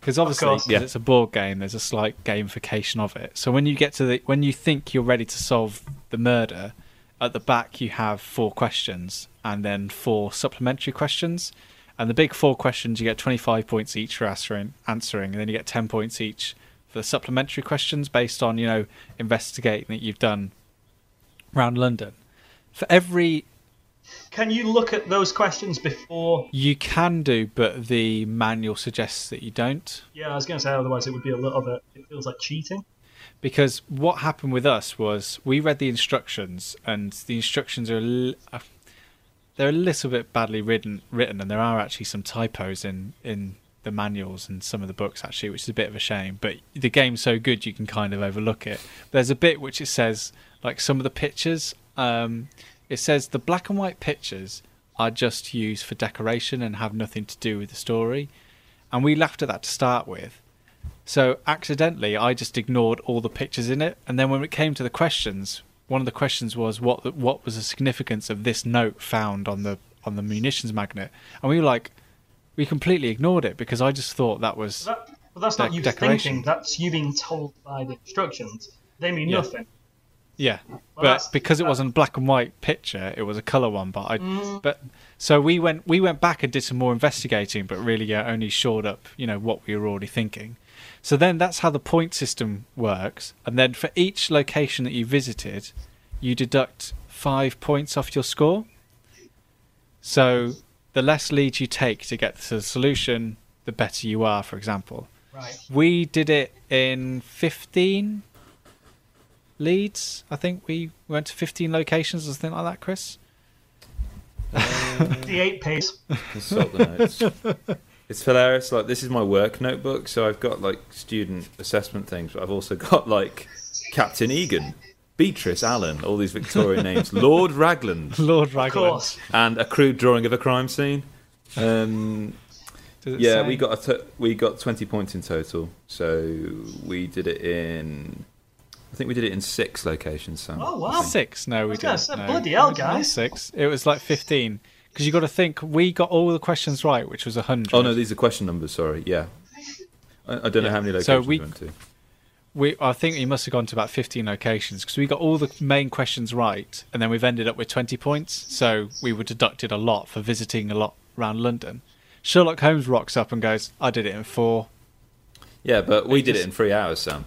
because obviously course. 'cause Yeah. it's a board game, there's a slight gamification of it. So when you get to the when you think you're ready to solve the murder, at the back you have four questions and then four supplementary questions. And the big four questions you get 25 points each for answering, answering, and then you get 10 points each for the supplementary questions based on you know investigating that you've done around London. For every can you look at those questions before? you can do, but the manual suggests that you don't. Yeah, I was going to say otherwise it would be a little bit. It feels like cheating. because what happened with us was we read the instructions and the instructions are uh, they're a little bit badly written written and there are actually some typos in in the manuals and some of the books actually which is a bit of a shame but the game's so good you can kind of overlook it there's a bit which it says like some of the pictures um it says the black and white pictures are just used for decoration and have nothing to do with the story and we laughed at that to start with so accidentally, I just ignored all the pictures in it, and then when it came to the questions, one of the questions was what the, what was the significance of this note found on the on the munitions magnate, and we were like, we completely ignored it because I just thought that was That, but that's not you decoration. thinking. That's you being told by the instructions. They mean Yeah. nothing. Yeah, but that's- because it wasn't a black and white picture, it was a color one. But I Mm. but so we went we went back and did some more investigating, but really uh, only shored up you know what we were already thinking. So then that's how the point system works. And then for each location that you visited, you deduct five points off your score. So the less leads you take to get to the solution, the better you are, for example. Right. We did it in 15 leads. I think we went to 15 locations or something like that, Kris. The eight pace. Consult the notes. It's hilarious. Like this is my work notebook, so I've got like student assessment things, but I've also got like Captain Egan Beatrice Allen, all these Victorian names. Lord Raglan, Lord Of Raglan. course. and a crude drawing of a crime scene. Um, yeah, say? we got a t- we got twenty points in total. So we did it in. I think we did it in six locations. Sam. Oh, wow. six. No, we was didn't. no. bloody hell, It guys. Six. It was like fifteen. Because you got to think, we got all the questions right, which was hundred. Oh no, these are question numbers. Sorry. Yeah. I, I don't know how many locations So we we- went to. we I think we must have gone to about 15 locations because we got all the main questions right and then we've ended up with 20 points so we were deducted a lot for visiting a lot around London Sherlock Holmes rocks up and goes I did it in 4 Yeah, but we It did it in three hours, Sam.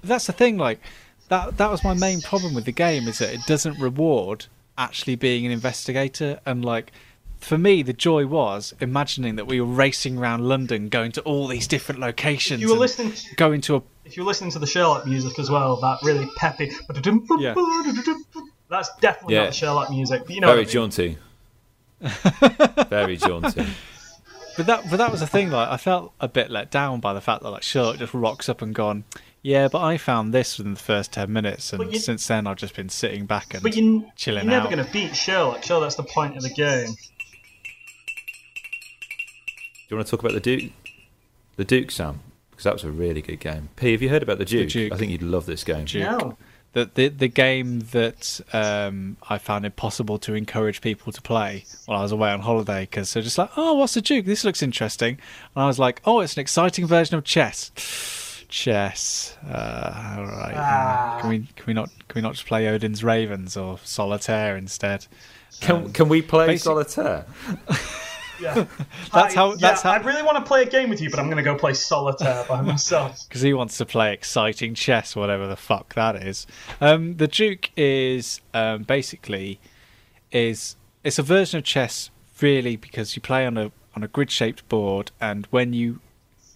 But that's the thing like that that was my main problem with the game is that it doesn't reward actually being an investigator and like for me the joy was imagining that we were racing around London going to all these different locations You were and listening. going to a If you were listening to the Sherlock music as well, that really peppy. Yeah. That's definitely Yeah. not the Sherlock music. But you know Very I mean. jaunty. Very jaunty. But that, but that was the thing. Like, I felt a bit let down by the fact that like Sherlock just rocks up and gone, yeah, but I found this within the first ten minutes, and you- since then I've just been sitting back and But you, chilling you're never out. going to beat Sherlock. Sure, that's the point of the game. Do you want to talk about the Duke? The Duke, Sam? Because that was a really good game. P, have you heard about the Duke? Duke. I think you'd love this game. Duke. No. the the the game that um, I found impossible to encourage people to play while I was away on holiday because they're just like, oh, what's the Duke? This looks interesting, and I was like, oh, it's an exciting version of chess. Chess. Uh, all right. Ah. Can we can we not can we not just play Odin's Ravens or Solitaire instead? Can, Um, can we play basic- solitaire? Yeah. That's I, how- that's yeah, how- I really want to play a game with you, but I'm going to go play solitaire by myself. because he wants to play exciting chess, whatever the fuck that is. Um, the Duke is um, basically is it's a version of chess, really, because you play on a on a grid shaped board, and when you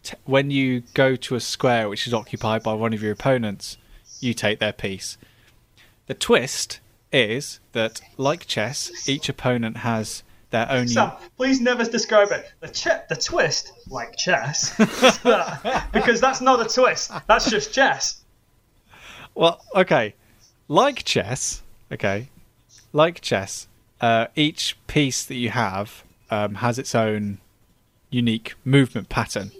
t- when you go to a square which is occupied by one of your opponents, you take their piece. The twist is that, like chess, each opponent has their own. Sam, please never describe it. The ch- the twist, like chess, that- because that's not a twist. That's just chess. Well, okay. Like chess, okay. Like chess, uh, each piece that you have um, has its own unique movement pattern.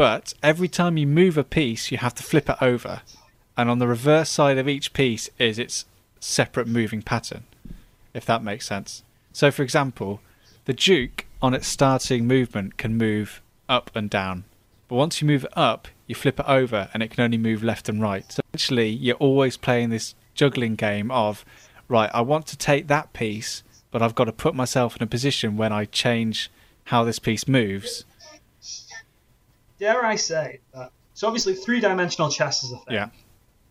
But every time you move a piece, you have to flip it over. And on the reverse side of each piece is its separate moving pattern, if that makes sense. So, for example, the Duke on its starting movement can move up and down. But once you move it up, you flip it over and it can only move left and right. So actually, you're always playing this juggling game of, right, I want to take that piece, but I've got to put myself in a position when I change how this piece moves. Dare I say that? So obviously, three-dimensional chess is a thing. Yeah.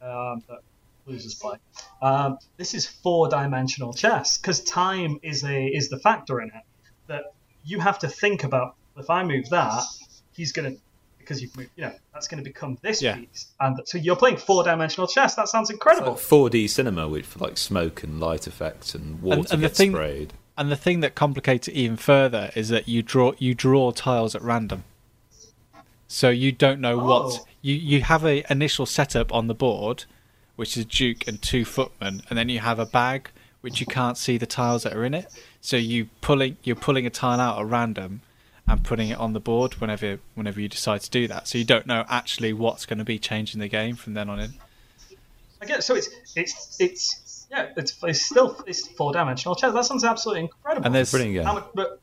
um, that losers play. Um, this is four-dimensional chess because time is a is the factor in it. That you have to think about. If I move that, he's gonna because you've moved. You know, that's going to become this Yeah. piece, and so you're playing four-dimensional chess. That sounds incredible. 4D cinema with like smoke and light effects and water and the gets thing- sprayed. And the thing that complicates it even further is that you draw you draw tiles at random. So you don't know Oh. what you you have a initial setup on the board, which is duke and two footmen, and then you have a bag which you can't see the tiles that are in it. So you pulling you're pulling a tile out at random and putting it on the board whenever whenever you decide to do that. So you don't know actually what's going to be changing the game from then on in. I get so it's it's it's yeah it's, it's still it's four-dimensional chess. That sounds absolutely incredible. And there's Brilliant game. Much, but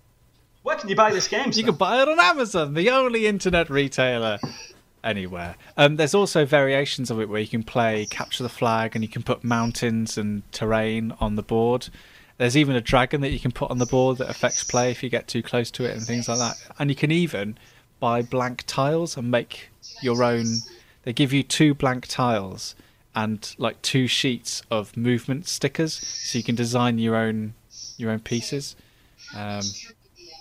where can you buy this game? You Sam? can buy it on Amazon, the only internet retailer anywhere. Um, there's also variations of it where you can play capture the flag and you can put mountains and terrain on the board. There's even a dragon that you can put on the board that affects play if you get too close to it and things like that. And you can even buy blank tiles and make your own. They give you two blank tiles and like two sheets of movement stickers, so you can design your own your own pieces. Um,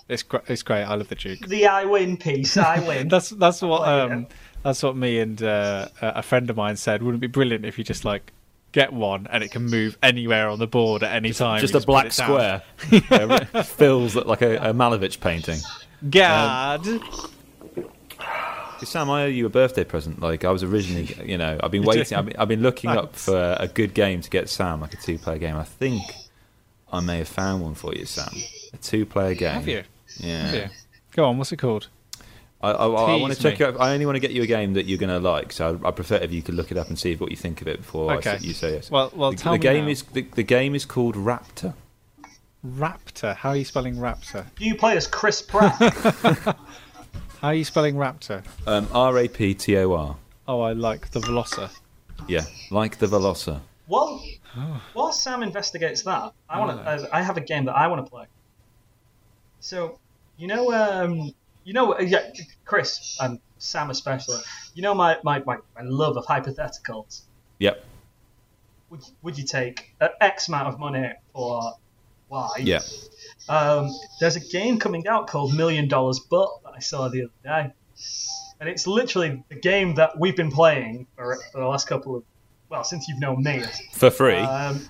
it's gr- it's great. I love the Duke. the I win piece. I win. That's that's what um that's what me and uh, a a friend of mine said. Wouldn't it be brilliant if you just like get one and it can move anywhere on the board at any time? Just You a put black square. Yeah, fills like a, a Malevich painting. Gad. Sam, I owe you a birthday present. Like I was originally, you know, I've been waiting. I've been, I've been looking up for a good game to get Sam, like a two-player game. I think I may have found one for you, Sam. A two-player game. Have you? Yeah. Have? Go on. What's it called? I, I, I want to check me. you out. I only want to get you a game that you're going to like. So I, I prefer if you could look it up and see what you think of it before Okay. s- you say yes. Well, well, the, tell the me game now. is the, the game is called Raptor. Raptor. How are you spelling Raptor? Do you play as Chris Pratt? How are you spelling Raptor? Um, R A P T O R. Oh, I like the Velocer. Yeah, like the Velocer. While, Oh. while Sam investigates that, I want to. I have a game that I want to play. So, you know, um, you know, uh, yeah, Kris and Sam especially. You know my my, my, my love of hypotheticals. Yep. Would would you take an X amount of money for Y? Yeah. Um, there's a game coming out called Million Dollars But that I saw the other day, and it's literally the game that we've been playing for, for the last couple of well since you've known me. For free. Um,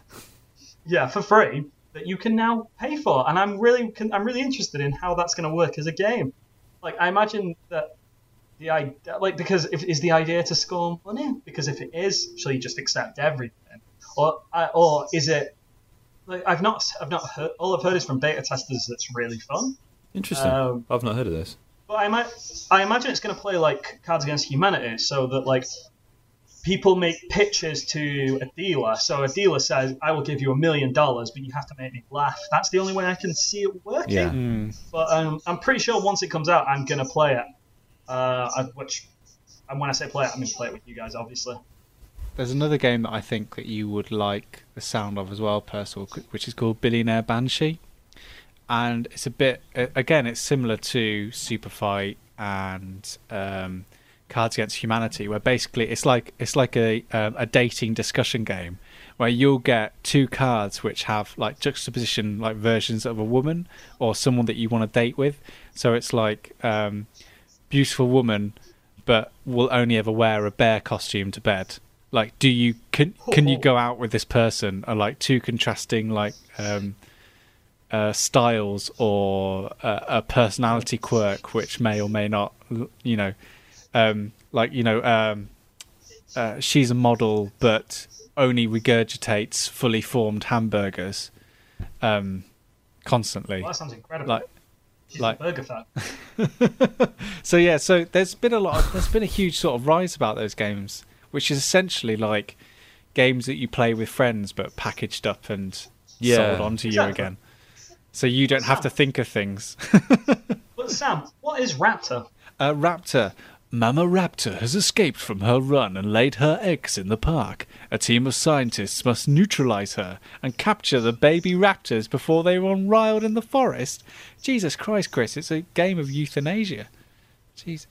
yeah, for free that you can now pay for, and I'm really I'm really interested in how that's going to work as a game. Like I imagine that the idea, like because if is the idea to score money? Because if it is, shall you just accept everything, or uh, or is it? Like I've not I've not heard all I've heard is from beta testers that's really fun. Interesting. um, I've not heard of this. But I might, I imagine it's going to play like Cards Against Humanity, so that like people make pitches to a dealer. So a dealer says, "I will give you a million dollars, but you have to make me laugh." That's the only way I can see it working. Yeah. Hmm. But um, I'm pretty sure once it comes out, I'm going to play it. Uh, I- which, and when I say play it, I mean play it with you guys, obviously. There's another game that I think that you would like the sound of as well, Percival, which is called Billionaire Banshee, and it's a bit again, it's similar to Super Fight and um, Cards Against Humanity, where basically it's like it's like a um, a dating discussion game where you'll get two cards which have like juxtaposition like versions of a woman or someone that you want to date with. So it's like um, beautiful woman, but will only ever wear a bear costume to bed. Like, do you can can you go out with this person? Are like two contrasting like um, uh, styles or a personality quirk which may or may not, you know, um, like you know, um, uh, she's a model but only regurgitates fully formed hamburgers um, constantly. Well, that sounds incredible. Like- She's like- a burger fan. So yeah, so there's been a lot. Of, there's been a huge sort of rise about those games, which is essentially like games that you play with friends, but packaged up and Yeah. sold onto you again. So you don't have to think of things. But Sam, what is Raptor? A raptor. Mama Raptor has escaped from her run and laid her eggs in the park. A team of scientists must neutralize her and capture the baby raptors before they run wild in the forest. Jesus Christ, Kris, it's a game of euthanasia. Jeez.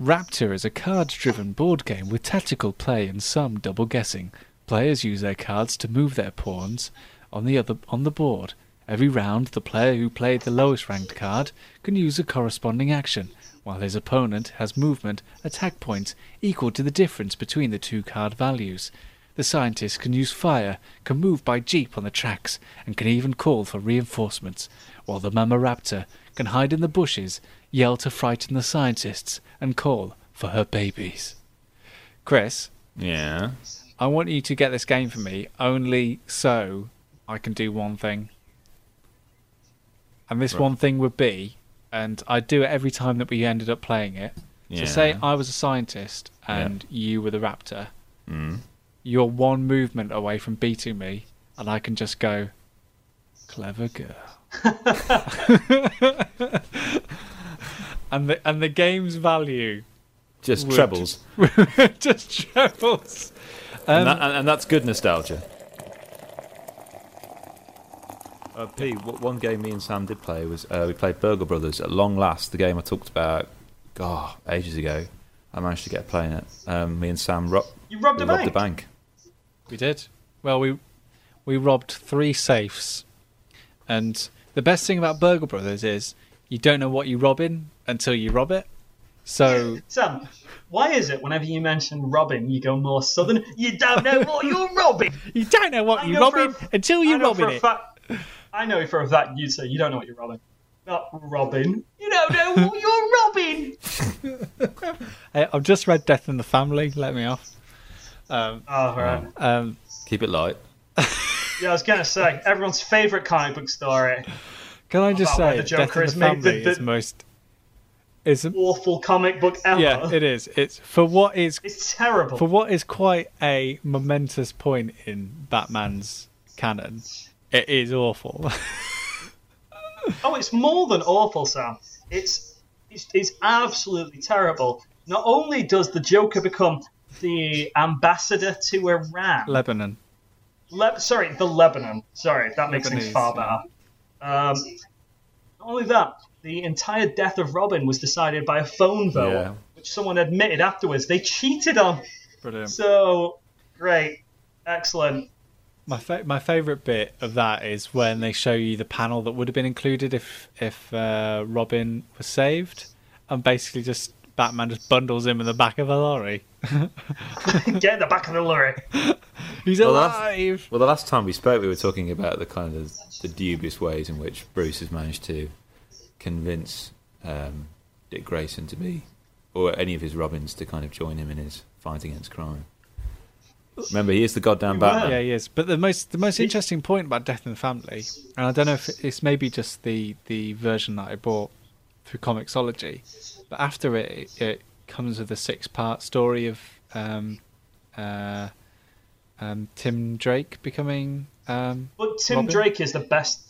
Raptor is a card driven board game with tactical play and some double guessing. Players use their cards to move their pawns on the other on the board. Every round the player who played the lowest ranked card can use a corresponding action, while his opponent has movement attack points equal to the difference between the two card values. The scientist can use fire, can move by jeep on the tracks, and can even call for reinforcements, while the Mama Raptor can hide in the bushes, yell to frighten the scientists, and call for her babies. Kris, Yeah. I want you to get this game for me only so I can do one thing. And this Right. one thing would be, and I do it every time that we ended up playing it. Yeah. So say I was a scientist and you were the raptor. Mm. You're one movement away from beating me, and I can just go, clever girl. and the and the game's value Just Would. trebles. just trebles. Um, and, that, and, and that's good nostalgia. Uh, P, w- one game me and Sam did play was uh, we played Burgle Brothers at long last. The game I talked about, God, ages ago. I managed to get playing it. Um, me and Sam ro- You robbed we a robbed bank. the bank. We did. Well, we we robbed three safes, and the best thing about Burgle Brothers is you don't know what you're robbing until you rob it. So Sam, why is it whenever you mention robbing, you go more southern? You don't know what you're robbing. you don't know what I you're know robbing a- until you're know robbing it. fact. I know you for a fact you'd say you don't know what you're robbing. Not robbing. You don't know what you're robbing. Hey, I've just read Death in the Family. Let me off. Um, Oh, right. um, Keep it light. Yeah, I was gonna say everyone's favorite comic book story. can I just say, the Death in the made the- Family the- is most. Is Awful comic book ever. yeah, it is. It's for what is It's terrible. for what is quite a momentous point in Batman's canon. It is awful. Oh, it's more than awful, Sam. It's, it's it's absolutely terrible. Not only does the Joker become the ambassador to Iran, Lebanon. Le- sorry, the Lebanon. Sorry, that makes things Lebanese, far yeah. better. Um, not only that, the entire death of Robin was decided by a phone vote, Yeah. which someone admitted afterwards they cheated on. Brilliant. So great, excellent. My fa- my favorite bit of that is when they show you the panel that would have been included if if uh, Robin was saved, and basically just Batman just bundles him in the back of a lorry. Get in the back of the lorry. He's Well, that's- alive. Well, the last time we spoke, we were talking about the kind of the dubious ways in which Bruce has managed to convince um, Dick Grayson to be, or any of his Robins to kind of join him in his fight against crime. Remember, he is the goddamn You were. Batman. Yeah, he is. But the most the most interesting point about Death in the Family, and I don't know if it's maybe just the the version that I bought through Comixology, but after it, it comes with a six part story of um, uh, um, Tim Drake becoming um, But Tim Robin? Drake is the best.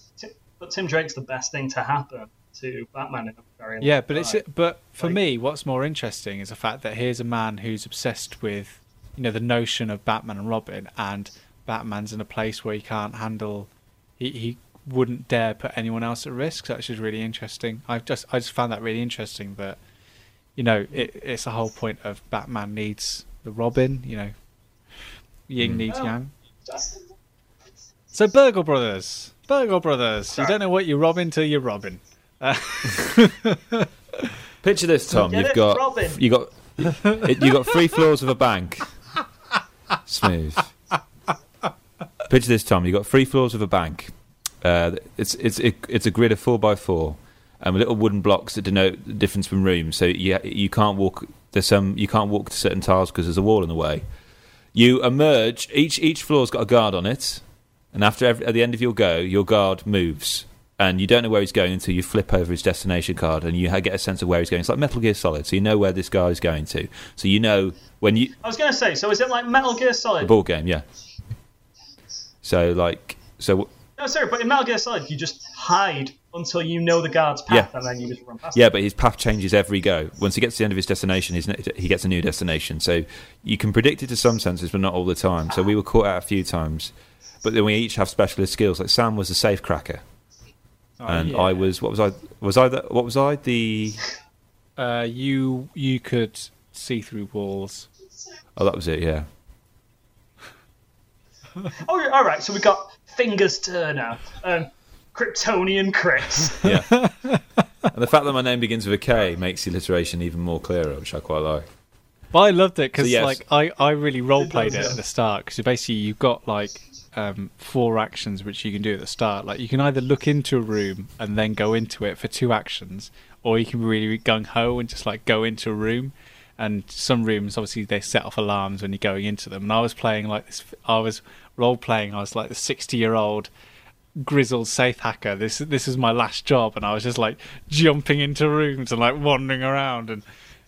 But Tim Drake's the best thing to happen to Batman in a very long Yeah, but it's but for Like- me, what's more interesting is the fact that here's a man who's obsessed with, you know, the notion of Batman and Robin, and Batman's in a place where he can't handle, he he wouldn't dare put anyone else at risk. So that's just really interesting. I just I just found that really interesting that, you know, it, it's the whole point of Batman needs the Robin, you know, Yin Mm. needs Oh. Yang. So Burgle Brothers, Burgle Brothers, you don't know what you're Robin till you're Robin. Uh, Picture this, Tom. Get You've got Robin. you got it, you got three floors of a bank. Smooth. Picture this, Tom. You've got three floors of a bank. Uh, it's it's it, it's a grid of four by four, and with little wooden blocks that denote the difference between rooms. So you you can't walk. There's some you can't walk to certain tiles because there's a wall in the way. You emerge. Each each floor's got a guard on it, and after every, at the end of your go, your guard moves, and you don't know where he's going until you flip over his destination card, and you get a sense of where he's going. It's like Metal Gear Solid, so you know where this guy is going to. So you know when you I was going to say, so is it like Metal Gear the Solid? ball game, yeah. So like so No, sorry, but in Metal Gear Solid, you just hide until you know the guard's path, Yeah. and then you just run past. Yeah, but his path changes every go. Once he gets to the end of his destination, his, he gets a new destination. So you can predict it to some senses, but not all the time. So we were caught out a few times. But then we each have specialist skills. Like Sam was a safe cracker, and I was what was I was I the, what was I the Uh, you you could see through walls. oh that was it yeah Oh, all right. So we got Fingers Turner and Kryptonian Kris. yeah. and the fact that my name begins with a K makes the alliteration even more clearer, which I quite like. But I loved it because So, yes. like I, I really role played does, it at the start because basically you've got like um, four actions which you can do at the start. Like you can either look into a room and then go into it for two actions, or you can really gung ho and just like go into a room. And some rooms obviously they set off alarms when you're going into them. And I was playing like this. I was role playing. I was like the sixty year old grizzled safe hacker. This this is my last job, and I was just like jumping into rooms and like wandering around, and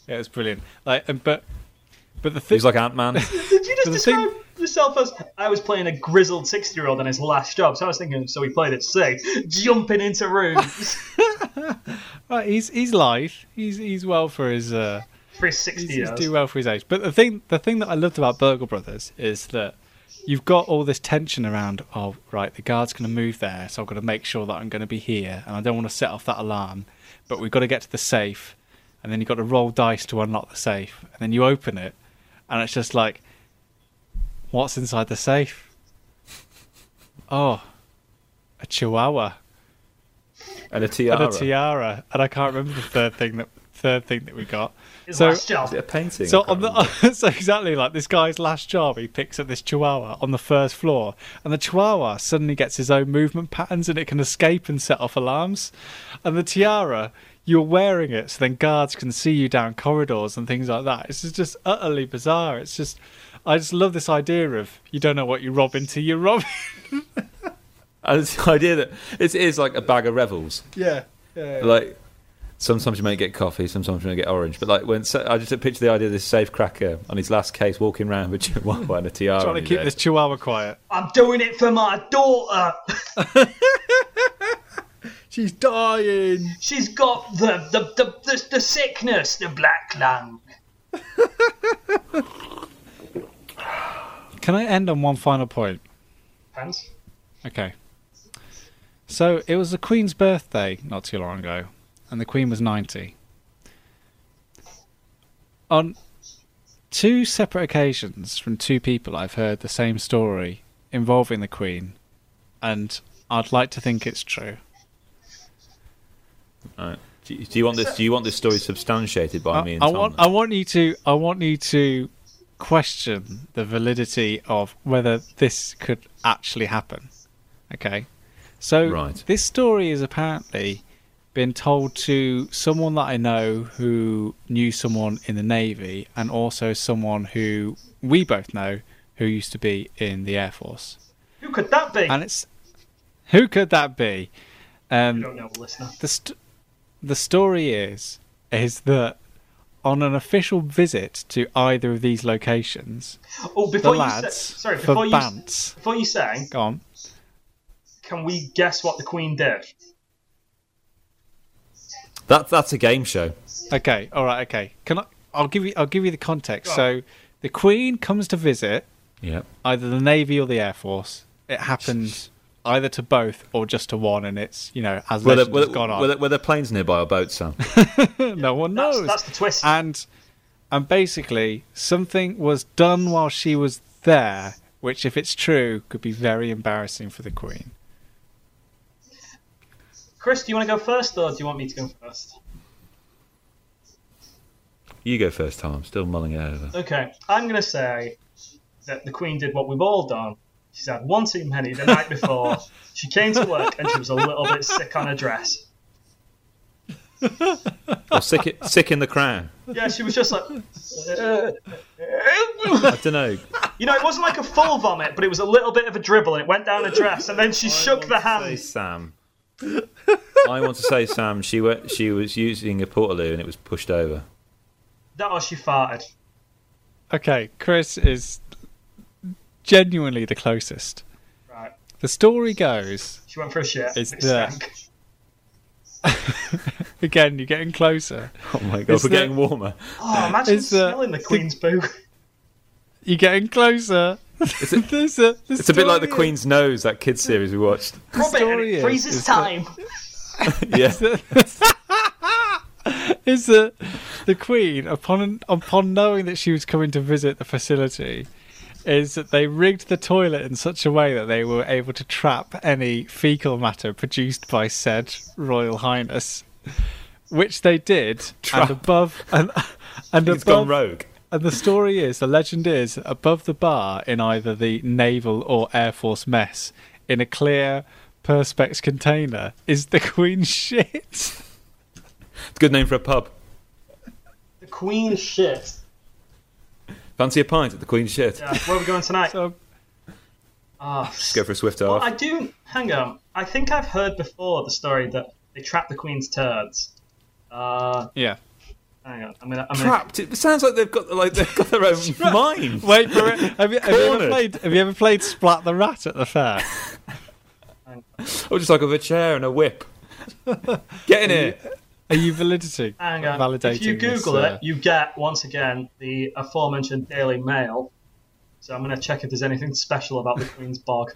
yeah, it was brilliant. Like, and, but but the thing, He's like Ant Man. Did you just the thing- yourself as I was playing a grizzled sixty-year-old on his last job? So I was thinking, so he played it safe, jumping into rooms right, he's he's lithe. He's he's well for his uh, for his he's, sixty he's years. doing well for his age. But the thing the thing that I loved about Burgle Brothers is that you've got all this tension around. Oh, right, the guard's going to move there, so I've got to make sure that I'm going to be here, and I don't want to set off that alarm. But we've got to get to the safe, and then you've got to roll dice to unlock the safe, and then you open it, and it's just like, what's inside the safe? Oh, a chihuahua and a tiara. and a tiara, and I can't remember the third thing that third thing that we got. His so last job. Is it a painting? so on the so exactly like this guy's last job, he picks up this chihuahua on the first floor, and the chihuahua suddenly gets his own movement patterns, and it can escape and set off alarms. And the tiara, you're wearing it so then guards can see you down corridors and things like that. It's just utterly bizarre. It's just, I just love this idea of you don't know what you rob until you rob. And it's the idea that it is like a bag of revels. yeah. yeah. Like sometimes you may get coffee, sometimes you may get orange. But like when I just picture the idea of this safe cracker on his last case walking around with a chihuahua and a tiara. Trying to keep head. this chihuahua quiet. I'm doing it for my daughter. She's dying. She's got the the, the, the, the sickness, the black lung. Can I end on one final point? Depends. Okay. So it was the Queen's birthday not too long ago, and the Queen was 90. On two separate occasions from two people, I've heard the same story involving the Queen, and I'd like to think it's true. Alright. Do you, do you want this? Do you want this story substantiated by I, me and I Tom? want, I want you to, I want you to question the validity of whether this could actually happen. Okay, so Right. this story is apparently been told to someone that I know who knew someone in the navy, and also someone who we both know who used to be in the air force. Who could that be? And it's who could that be? Um, I don't know, listener. the st- the story is is that on an official visit to either of these locations, Oh, the before you lads say, sorry, for before you Bants. before you say, Go on. can we guess what the Queen did? That that's a game show. Okay. All right. Okay. Can I? I'll give you. I'll give you the context. So the Queen comes to visit Yep. either the Navy or the Air Force. It happened either to both or just to one, and it's you know as Were there, were, has gone on. were, there, were there planes nearby or boats, Sam? no one That's, knows. that's the twist. and and basically something was done while she was there, which, if it's true, could be very embarrassing for the Queen. Kris, do you want to go first, or do you want me to go first? you go first, Tom. I'm still mulling it over. Okay, I'm going to say that the Queen did what we've all done. She's had one too many the night before. she came to work and she was a little bit sick on her dress. Or sick, sick in the crown. Yeah, she was just like. I don't know. You know, it wasn't like a full vomit, but it was a little bit of a dribble, and it went down her dress, and then she shook the hand. Say hand. Sam. I want to say Sam. She went. She was using a portaloo and it was pushed over. That or she farted. Okay, Kris is genuinely the closest. Right. The story goes She went for a shit. It's It the- again. You're getting closer. Oh my god, It's we're the- getting warmer. Oh, imagine It's the- smelling the Queen's poo. You're getting closer. It's a, There's a, the it's a bit like the Queen's Nose, that kids series we watched. Rub it and story it is- freezes is that- time. Yeah. is that the Queen, upon upon knowing that she was coming to visit the facility, is that they rigged the toilet in such a way that they were able to trap any fecal matter produced by said Royal Highness, which they did. Trap. And above and and It's gone rogue. and the story is, the legend is, above the bar in either the naval or air force mess, in a clear perspex container, is the Queen's shit. It's a good name for a pub. The Queen shit. Fancy a pint at the Queen's shit. Yeah, where are we going tonight? So Just go for a swift well, off. I do. Hang on. I think I've heard before the story that they trapped the Queen's turds. Uh, yeah. hang on. I'm gonna. I'm gonna Trapped. It sounds like they've got like they've got their own mind. Wait for it. Have you, have you ever played? Have you ever played Splat the Rat at the fair? Or just like with a chair and a whip. Get in here. Are you validity? Hang on. Validating if you this, Google uh, it, you get once again the aforementioned Daily Mail. So I'm going to check if there's anything special about the Queen's bog.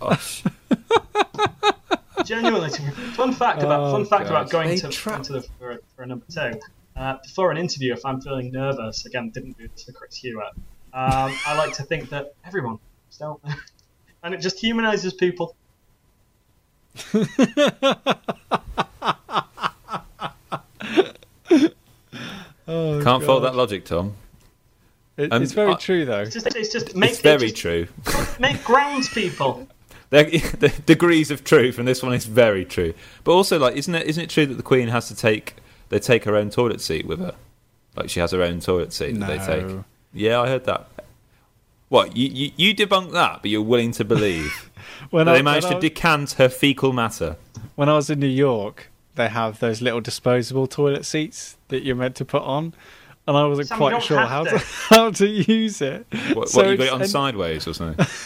Gosh. Genuinely, fun fact about Oh, fun fact God. about going They to, trap- going to the, for, for a number two. Uh, before an interview, if I'm feeling nervous, again, didn't do this for Chris Hewitt. Um, I like to think that everyone, just out and it just humanises people. Oh, Can't follow that logic, Tom. It- Um, it's very I- true, though. It's just, it's just make It's very it just true. make grounds people. There, the degrees of truth, and this one is very true. But also, like, isn't it isn't it true that the Queen has to take they take her own toilet seat with her? Like, she has her own toilet seat that they take. Yeah, I heard that. What you you, you debunk that, but you're willing to believe When that I, they managed when, to I, decant her fecal matter? when I was in New York, they have those little disposable toilet seats that you're meant to put on, and I wasn't Sam, quite sure how to. to how to use it. What, So what you got it on and- sideways or something?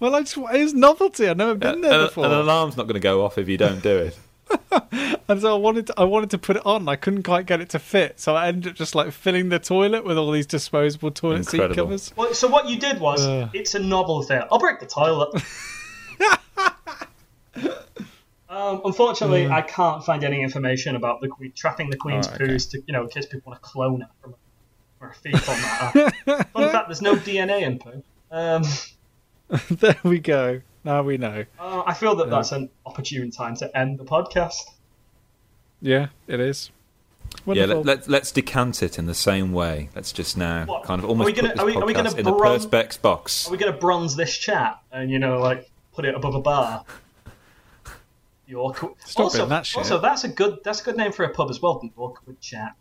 Well, I just it was novelty. I've never been there uh, an, before. an alarm's not going to go off if you don't do it. And so I wanted to, I wanted to put it on. I couldn't quite get it to fit, so I ended up just like filling the toilet with all these disposable toilet seat covers. Well, so what you did was, Ugh. it's a novel novelty. I'll break the toilet. Um, unfortunately, I can't find any information about the queen trapping the queen's Oh, okay. poos to, you know, in case people want to clone it from for a fecal matter. Fun fact: there's no DNA in poo. Um, there we go. Now we know. uh, I feel that that's an opportune time to end the podcast. Yeah, it is. Yeah, let, let, let's decant it in the same way. Let's just now What? kind of almost Are almost we gonna- put this are we- are we gonna in a bron- perspex box. Are we going to bronze this chat and you know, like, put it above a bar? The awkward. Stop also, that shit. also, that's a good that's a good name for a pub as well. The awkward chat.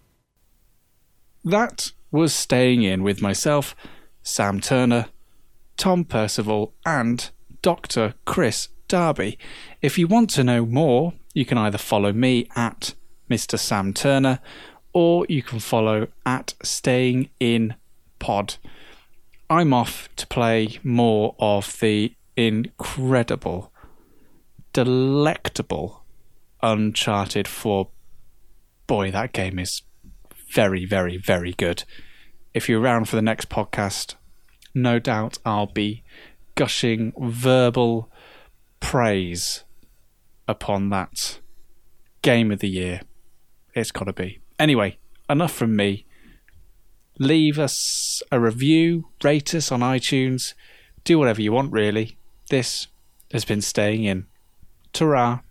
That was staying in with myself, Sam Turner, Tom Percival, and Dr. Kris Darby. If you want to know more, you can either follow me at Mr. Sam Turner or you can follow at Staying In Pod. I'm off to play more of the incredible, delectable Uncharted 4. Boy, that game is very, very, very good. If you're around for the next podcast, no doubt I'll be gushing verbal praise upon that game of the year. It's got to be. Anyway, enough from me. Leave us a review, rate us on iTunes, do whatever you want, really. This has been Staying In. Ta